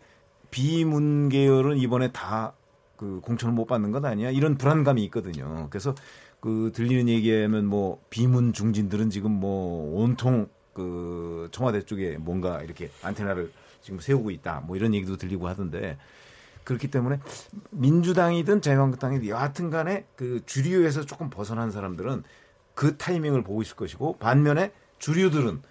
비문 계열은 이번에 다 그 공천을 못 받는 건 아니야? 이런 불안감이 있거든요. 그래서 그 들리는 얘기하면 뭐 비문 중진들은 지금 뭐 온통 그 청와대 쪽에 뭔가 이렇게 안테나를 지금 세우고 있다. 뭐 이런 얘기도 들리고 하던데 그렇기 때문에 민주당이든 자유한국당이든 여하튼 간에 그 주류에서 조금 벗어난 사람들은 그 타이밍을 보고 있을 것이고 반면에 주류들은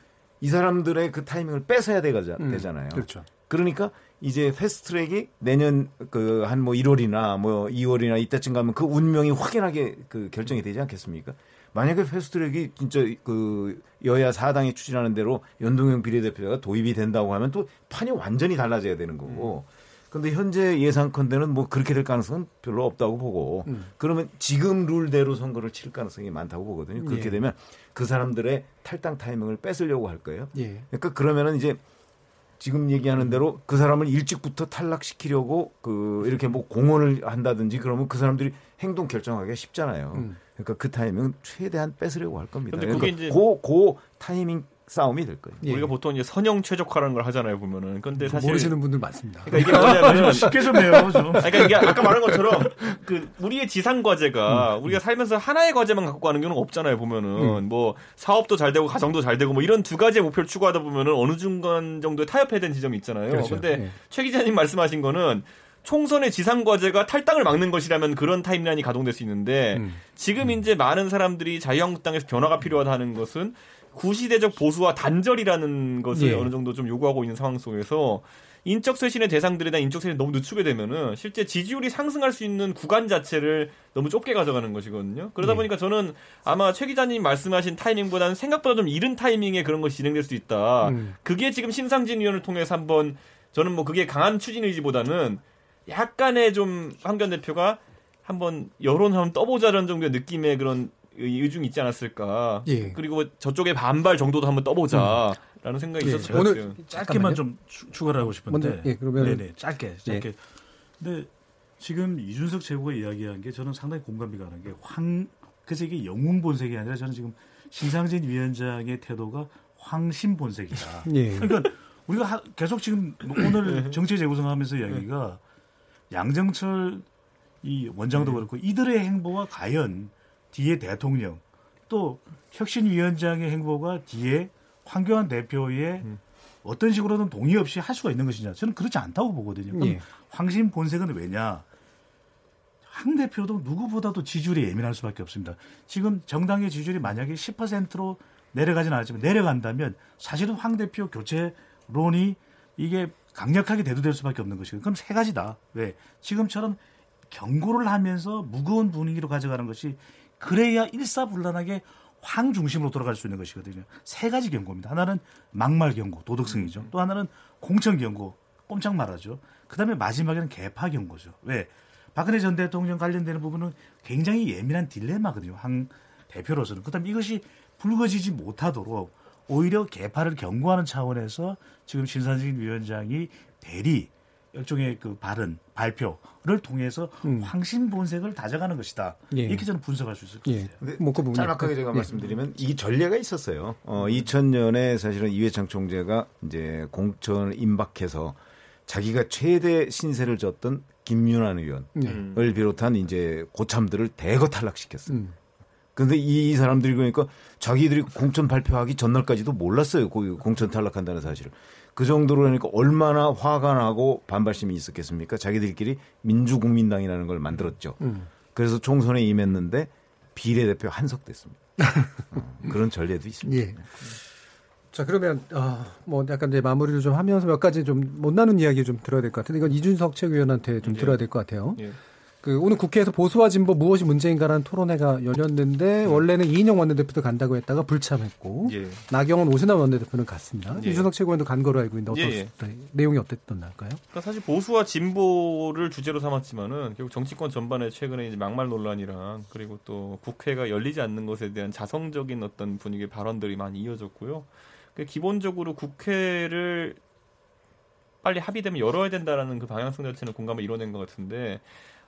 이 사람들의 그 타이밍을 뺏어야 음, 되잖아요. 그렇죠. 그러니까 이제 fast track이 내년 그 한 뭐 1월이나 뭐 2월이나 이때쯤 가면 그 운명이 확연하게 그 결정이 되지 않겠습니까? 만약에 fast track이 진짜 그 여야 4당이 추진하는 대로 연동형 비례대표가 도입이 된다고 하면 또 판이 완전히 달라져야 되는 거고. 음. 근데 현재 예상컨대는 뭐 그렇게 될 가능성은 별로 없다고 보고 음. 그러면 지금 룰대로 선거를 칠 가능성이 많다고 보거든요. 그렇게 예. 되면 그 사람들의 탈당 타이밍을 뺏으려고 할 거예요. 예. 그러니까 그러면은 이제 지금 얘기하는 대로 그 사람을 일찍부터 탈락시키려고 그 이렇게 뭐 공헌을 한다든지 그러면 그 사람들이 행동 결정하기가 쉽잖아요. 음. 그러니까 그 타이밍은 최대한 뺏으려고 할 겁니다. 근데 그게 그러니까 이제 고, 고 타이밍 싸움이 될 거예요. 예. 우리가 보통 이제 선형 최적화라는 걸 하잖아요, 보면은. 근데 사실 모르시는 분들 많습니다. 그러니까 이게 뭐냐면 쉽게 좀 해요, 좀. 그러니까 이게 아까 말한 것처럼 그 우리의 지상 과제가 음. 우리가 살면서 하나의 과제만 갖고 가는 경우는 없잖아요, 보면은. 음. 뭐 사업도 잘 되고 가정도 잘 되고 뭐 이런 두 가지의 목표를 추구하다 보면은 어느 중간 정도에 타협해야 되는 지점이 있잖아요. 그렇죠. 근데 예. 최 기자님 말씀하신 거는 총선의 지상 과제가 탈당을 막는 것이라면 그런 타임라인이 가동될 수 있는데 음. 지금 이제 많은 사람들이 자유한국당에서 변화가 필요하다는 것은 구시대적 보수와 단절이라는 것을 예. 어느 정도 좀 요구하고 있는 상황 속에서 인적 쇄신의 대상들에 대한 인적 쇄신이 너무 늦추게 되면은 실제 지지율이 상승할 수 있는 구간 자체를 너무 좁게 가져가는 것이거든요. 그러다 예. 보니까 저는 아마 최 기자님 말씀하신 타이밍보다는 생각보다 좀 이른 타이밍에 그런 것이 진행될 수 있다. 음. 그게 지금 신상진 의원을 통해서 한번 저는 뭐 그게 강한 추진 의지보다는 약간의 좀 황교안 대표가 한번 여론 한번 떠보자는 정도의 느낌의 그런 의중이 있지 않았을까. 예. 그리고 저쪽의 반발 정도도 한번 떠보자라는 음. 생각이 예. 있었어요. 오늘 짧게만 좀 추가를 하고 싶은데. 먼저, 예, 그러면 네네 짧게 짧게. 예. 근데 지금 이준석 최고가 이야기한 게 저는 상당히 공감이 가는 게 황 그래서 이게 영웅 본색이 아니라 저는 지금 신상진 위원장의 태도가 황신 본색이다. 예. 그러니까 우리가 하, 계속 지금 오늘 (laughs) 정치 재구성하면서 이야기가 양정철 이 원장도 네. 그렇고 이들의 행보가 과연 뒤에 대통령 또 혁신위원장의 행보가 뒤에 황교안 대표의 음. 어떤 식으로든 동의 없이 할 수가 있는 것이냐 저는 그렇지 않다고 보거든요. 그럼 예. 황신 본색은 왜냐? 황 대표도 누구보다도 지지율이 예민할 수밖에 없습니다. 지금 정당의 지지율이 만약에 10%로 내려가지는 않았지만 내려간다면 사실은 황 대표 교체론이 이게 강력하게 대두될 수밖에 없는 것이고 그럼 세 가지다. 왜? 지금처럼 경고를 하면서 무거운 분위기로 가져가는 것이 그래야 일사불란하게 황 중심으로 돌아갈 수 있는 것이거든요. 세 가지 경고입니다. 하나는 막말 경고, 도덕성이죠. 또 하나는 공천 경고, 꼼짝 말하죠. 그 다음에 마지막에는 개파 경고죠. 왜? 박근혜 전 대통령 관련되는 부분은 굉장히 예민한 딜레마거든요. 황 대표로서는. 그 다음에 이것이 불거지지 못하도록 오히려 개파를 경고하는 차원에서 지금 신산진 위원장이 대리 일종의 그 발언, 발표를 통해서 음. 황신 본색을 다져가는 것이다. 예. 이렇게 저는 분석할 수 있을 것 같아요. 예. 뭐 그 짤막하게 제가 예. 말씀드리면 이 전례가 있었어요. 어, 2000년에 사실은 이회창 총재가 이제 공천 임박해서 자기가 최대 신세를 졌던 김윤환 의원을 음. 비롯한 이제 고참들을 대거 탈락시켰어요. 음. 근데 이 사람들이 그러니까 자기들이 공천 발표하기 전날까지도 몰랐어요. 공천 탈락한다는 사실을. 그 정도로 그러니까 얼마나 화가 나고 반발심이 있었겠습니까? 자기들끼리 민주국민당이라는 걸 만들었죠. 음. 그래서 총선에 임했는데 비례대표 한석됐습니다. (laughs) 어, 그런 전례도 있습니다. 예. 자 그러면 어, 뭐 약간 이제 마무리를 좀 하면서 몇 가지 좀 못 나눈 이야기 좀 들어야 될 것 같은데 이건 이준석 최고위원한테 좀 예. 들어야 될 것 같아요. 예. 그 오늘 국회에서 보수와 진보 무엇이 문제인가라는 토론회가 열렸는데 음. 원래는 이인영 원내대표도 간다고 했다가 불참했고 예. 나경원 오세남 원내대표는 갔습니다. 예. 이준석 최고위원도 간 거로 알고 있는데 어떻, 예. 예. 내용이 어땠던가요? 그러니까 사실 보수와 진보를 주제로 삼았지만은 결국 정치권 전반에 최근에 이제 막말 논란이랑 그리고 또 국회가 열리지 않는 것에 대한 자성적인 어떤 분위기의 발언들이 많이 이어졌고요. 그러니까 기본적으로 국회를 빨리 합의되면 열어야 된다라는 그 방향성 자체는 공감을 이뤄낸 것 같은데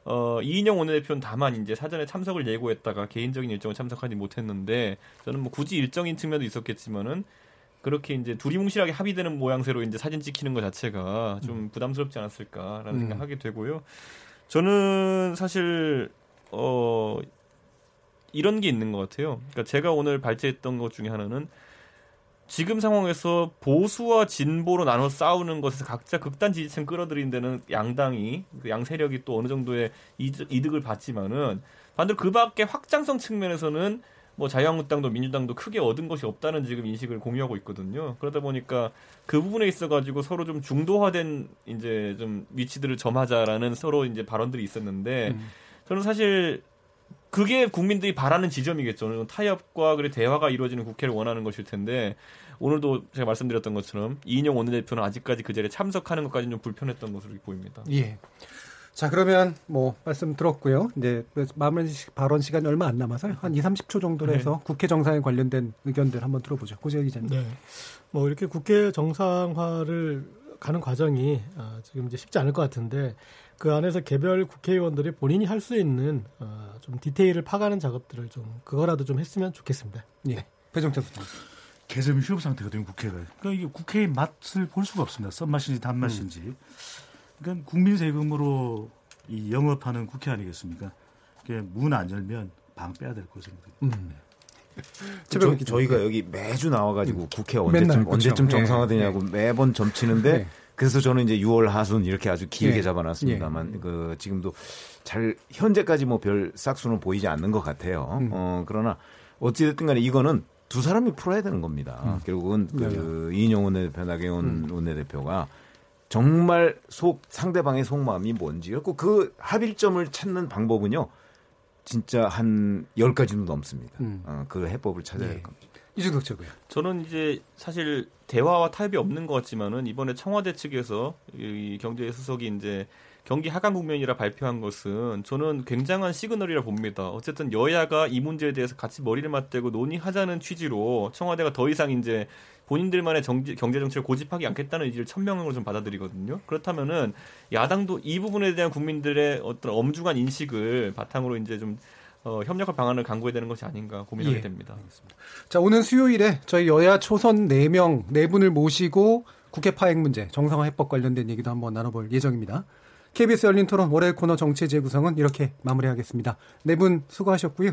어, 이인영 원내대표는 다만 이제 사전에 참석을 예고했다가 개인적인 일정을 참석하지 못했는데 저는 뭐 굳이 일정인 측면도 있었겠지만은 그렇게 이제 두리뭉실하게 합의되는 모양새로 이제 사진 찍히는 것 자체가 좀 음. 부담스럽지 않았을까라는 음. 생각하게 되고요. 저는 사실 어 이런 게 있는 것 같아요. 그러니까 제가 오늘 발제했던 것 중에 하나는 지금 상황에서 보수와 진보로 나눠 싸우는 것에서 각자 극단 지지층 끌어들인 데는 양당이 그양 세력이 또 어느 정도의 이득을 받지만은 반대로 그 밖에 확장성 측면에서는 뭐 자유한국당도 민주당도 크게 얻은 것이 없다는 지금 인식을 공유하고 있거든요. 그러다 보니까 그 부분에 있어 가지고 서로 좀 중도화된 이제 좀 위치들을 점하자라는 서로 이제 발언들이 있었는데 음. 저는 사실 그게 국민들이 바라는 지점이겠죠. 타협과 그리고 대화가 이루어지는 국회를 원하는 것일 텐데 오늘도 제가 말씀드렸던 것처럼 이인영 원내대표는 아직까지 그 자리에 참석하는 것까지는 좀 불편했던 것으로 보입니다. 예. 자 그러면 뭐 말씀 들었고요. 이제 마무리 발언 시간이 얼마 안 남아서 한 2, 30초 정도로 해서 네. 국회 정상에 관련된 의견들 한번 들어보죠. 고재 기자님. 네. 뭐 이렇게 국회 정상화를 가는 과정이 아, 지금 이제 쉽지 않을 것 같은데 그 안에서 개별 국회의원들이 본인이 할 수 있는 어, 좀 디테일을 파가는 작업들을 좀 그거라도 좀 했으면 좋겠습니다. 예. 네. 배정태 부장. 개점 휴업 상태거든요, 국회가. 그러니까 이게 국회의 맛을 볼 수가 없습니다. 썬맛인지 단맛인지. 음. 그러니까 국민 세금으로 이 영업하는 국회 아니겠습니까? 문안 열면 방 빼야 될 것입니다. 음. 저, 저희가 여기 매주 나와가지고 음. 국회 언제쯤 맨날, 언제쯤 그렇죠. 정상화되냐고 네. 매번 점치는데 네. 그래서 저는 이제 6월 하순 이렇게 아주 길게 예. 잡아놨습니다만 예. 그 지금도 잘 현재까지 뭐 별 싹수는 보이지 않는 것 같아요. 음. 어 그러나 어찌됐든 간에 이거는 두 사람이 풀어야 되는 겁니다. 음. 결국은 그 네. 이인영 원내대표, 나경원 음. 원내대표가 정말 속 상대방의 속마음이 뭔지였고 그 합일점을 찾는 방법은요. 진짜 한 10가지도 넘습니다. 음. 어, 그 해법을 찾아야 될 네. 겁니다. 이준석 최고요. 저는 이제 사실 대화와 타협이 없는 것 같지만은 이번에 청와대 측에서 이 경제 수석이 이제 경기 하강 국면이라 발표한 것은 저는 굉장한 시그널이라 봅니다. 어쨌든 여야가 이 문제에 대해서 같이 머리를 맞대고 논의하자는 취지로 청와대가 더 이상 이제 본인들만의 정지, 경제 정책을 고집하지 않겠다는 의지를 천명으로 좀 받아들이거든요. 그렇다면은 야당도 이 부분에 대한 국민들의 어떤 엄중한 인식을 바탕으로 이제 좀 어, 협력할 방안을 강구해야 되는 것이 아닌가 고민하게 예. 됩니다. 알겠습니다. 자, 오늘 수요일에 저희 여야 초선 4명, 4분을 모시고 국회 파행 문제, 정상화 해법 관련된 얘기도 한번 나눠볼 예정입니다. KBS 열린 토론 월요일 코너 정치 재구성은 이렇게 마무리하겠습니다. 네 분 수고하셨고요.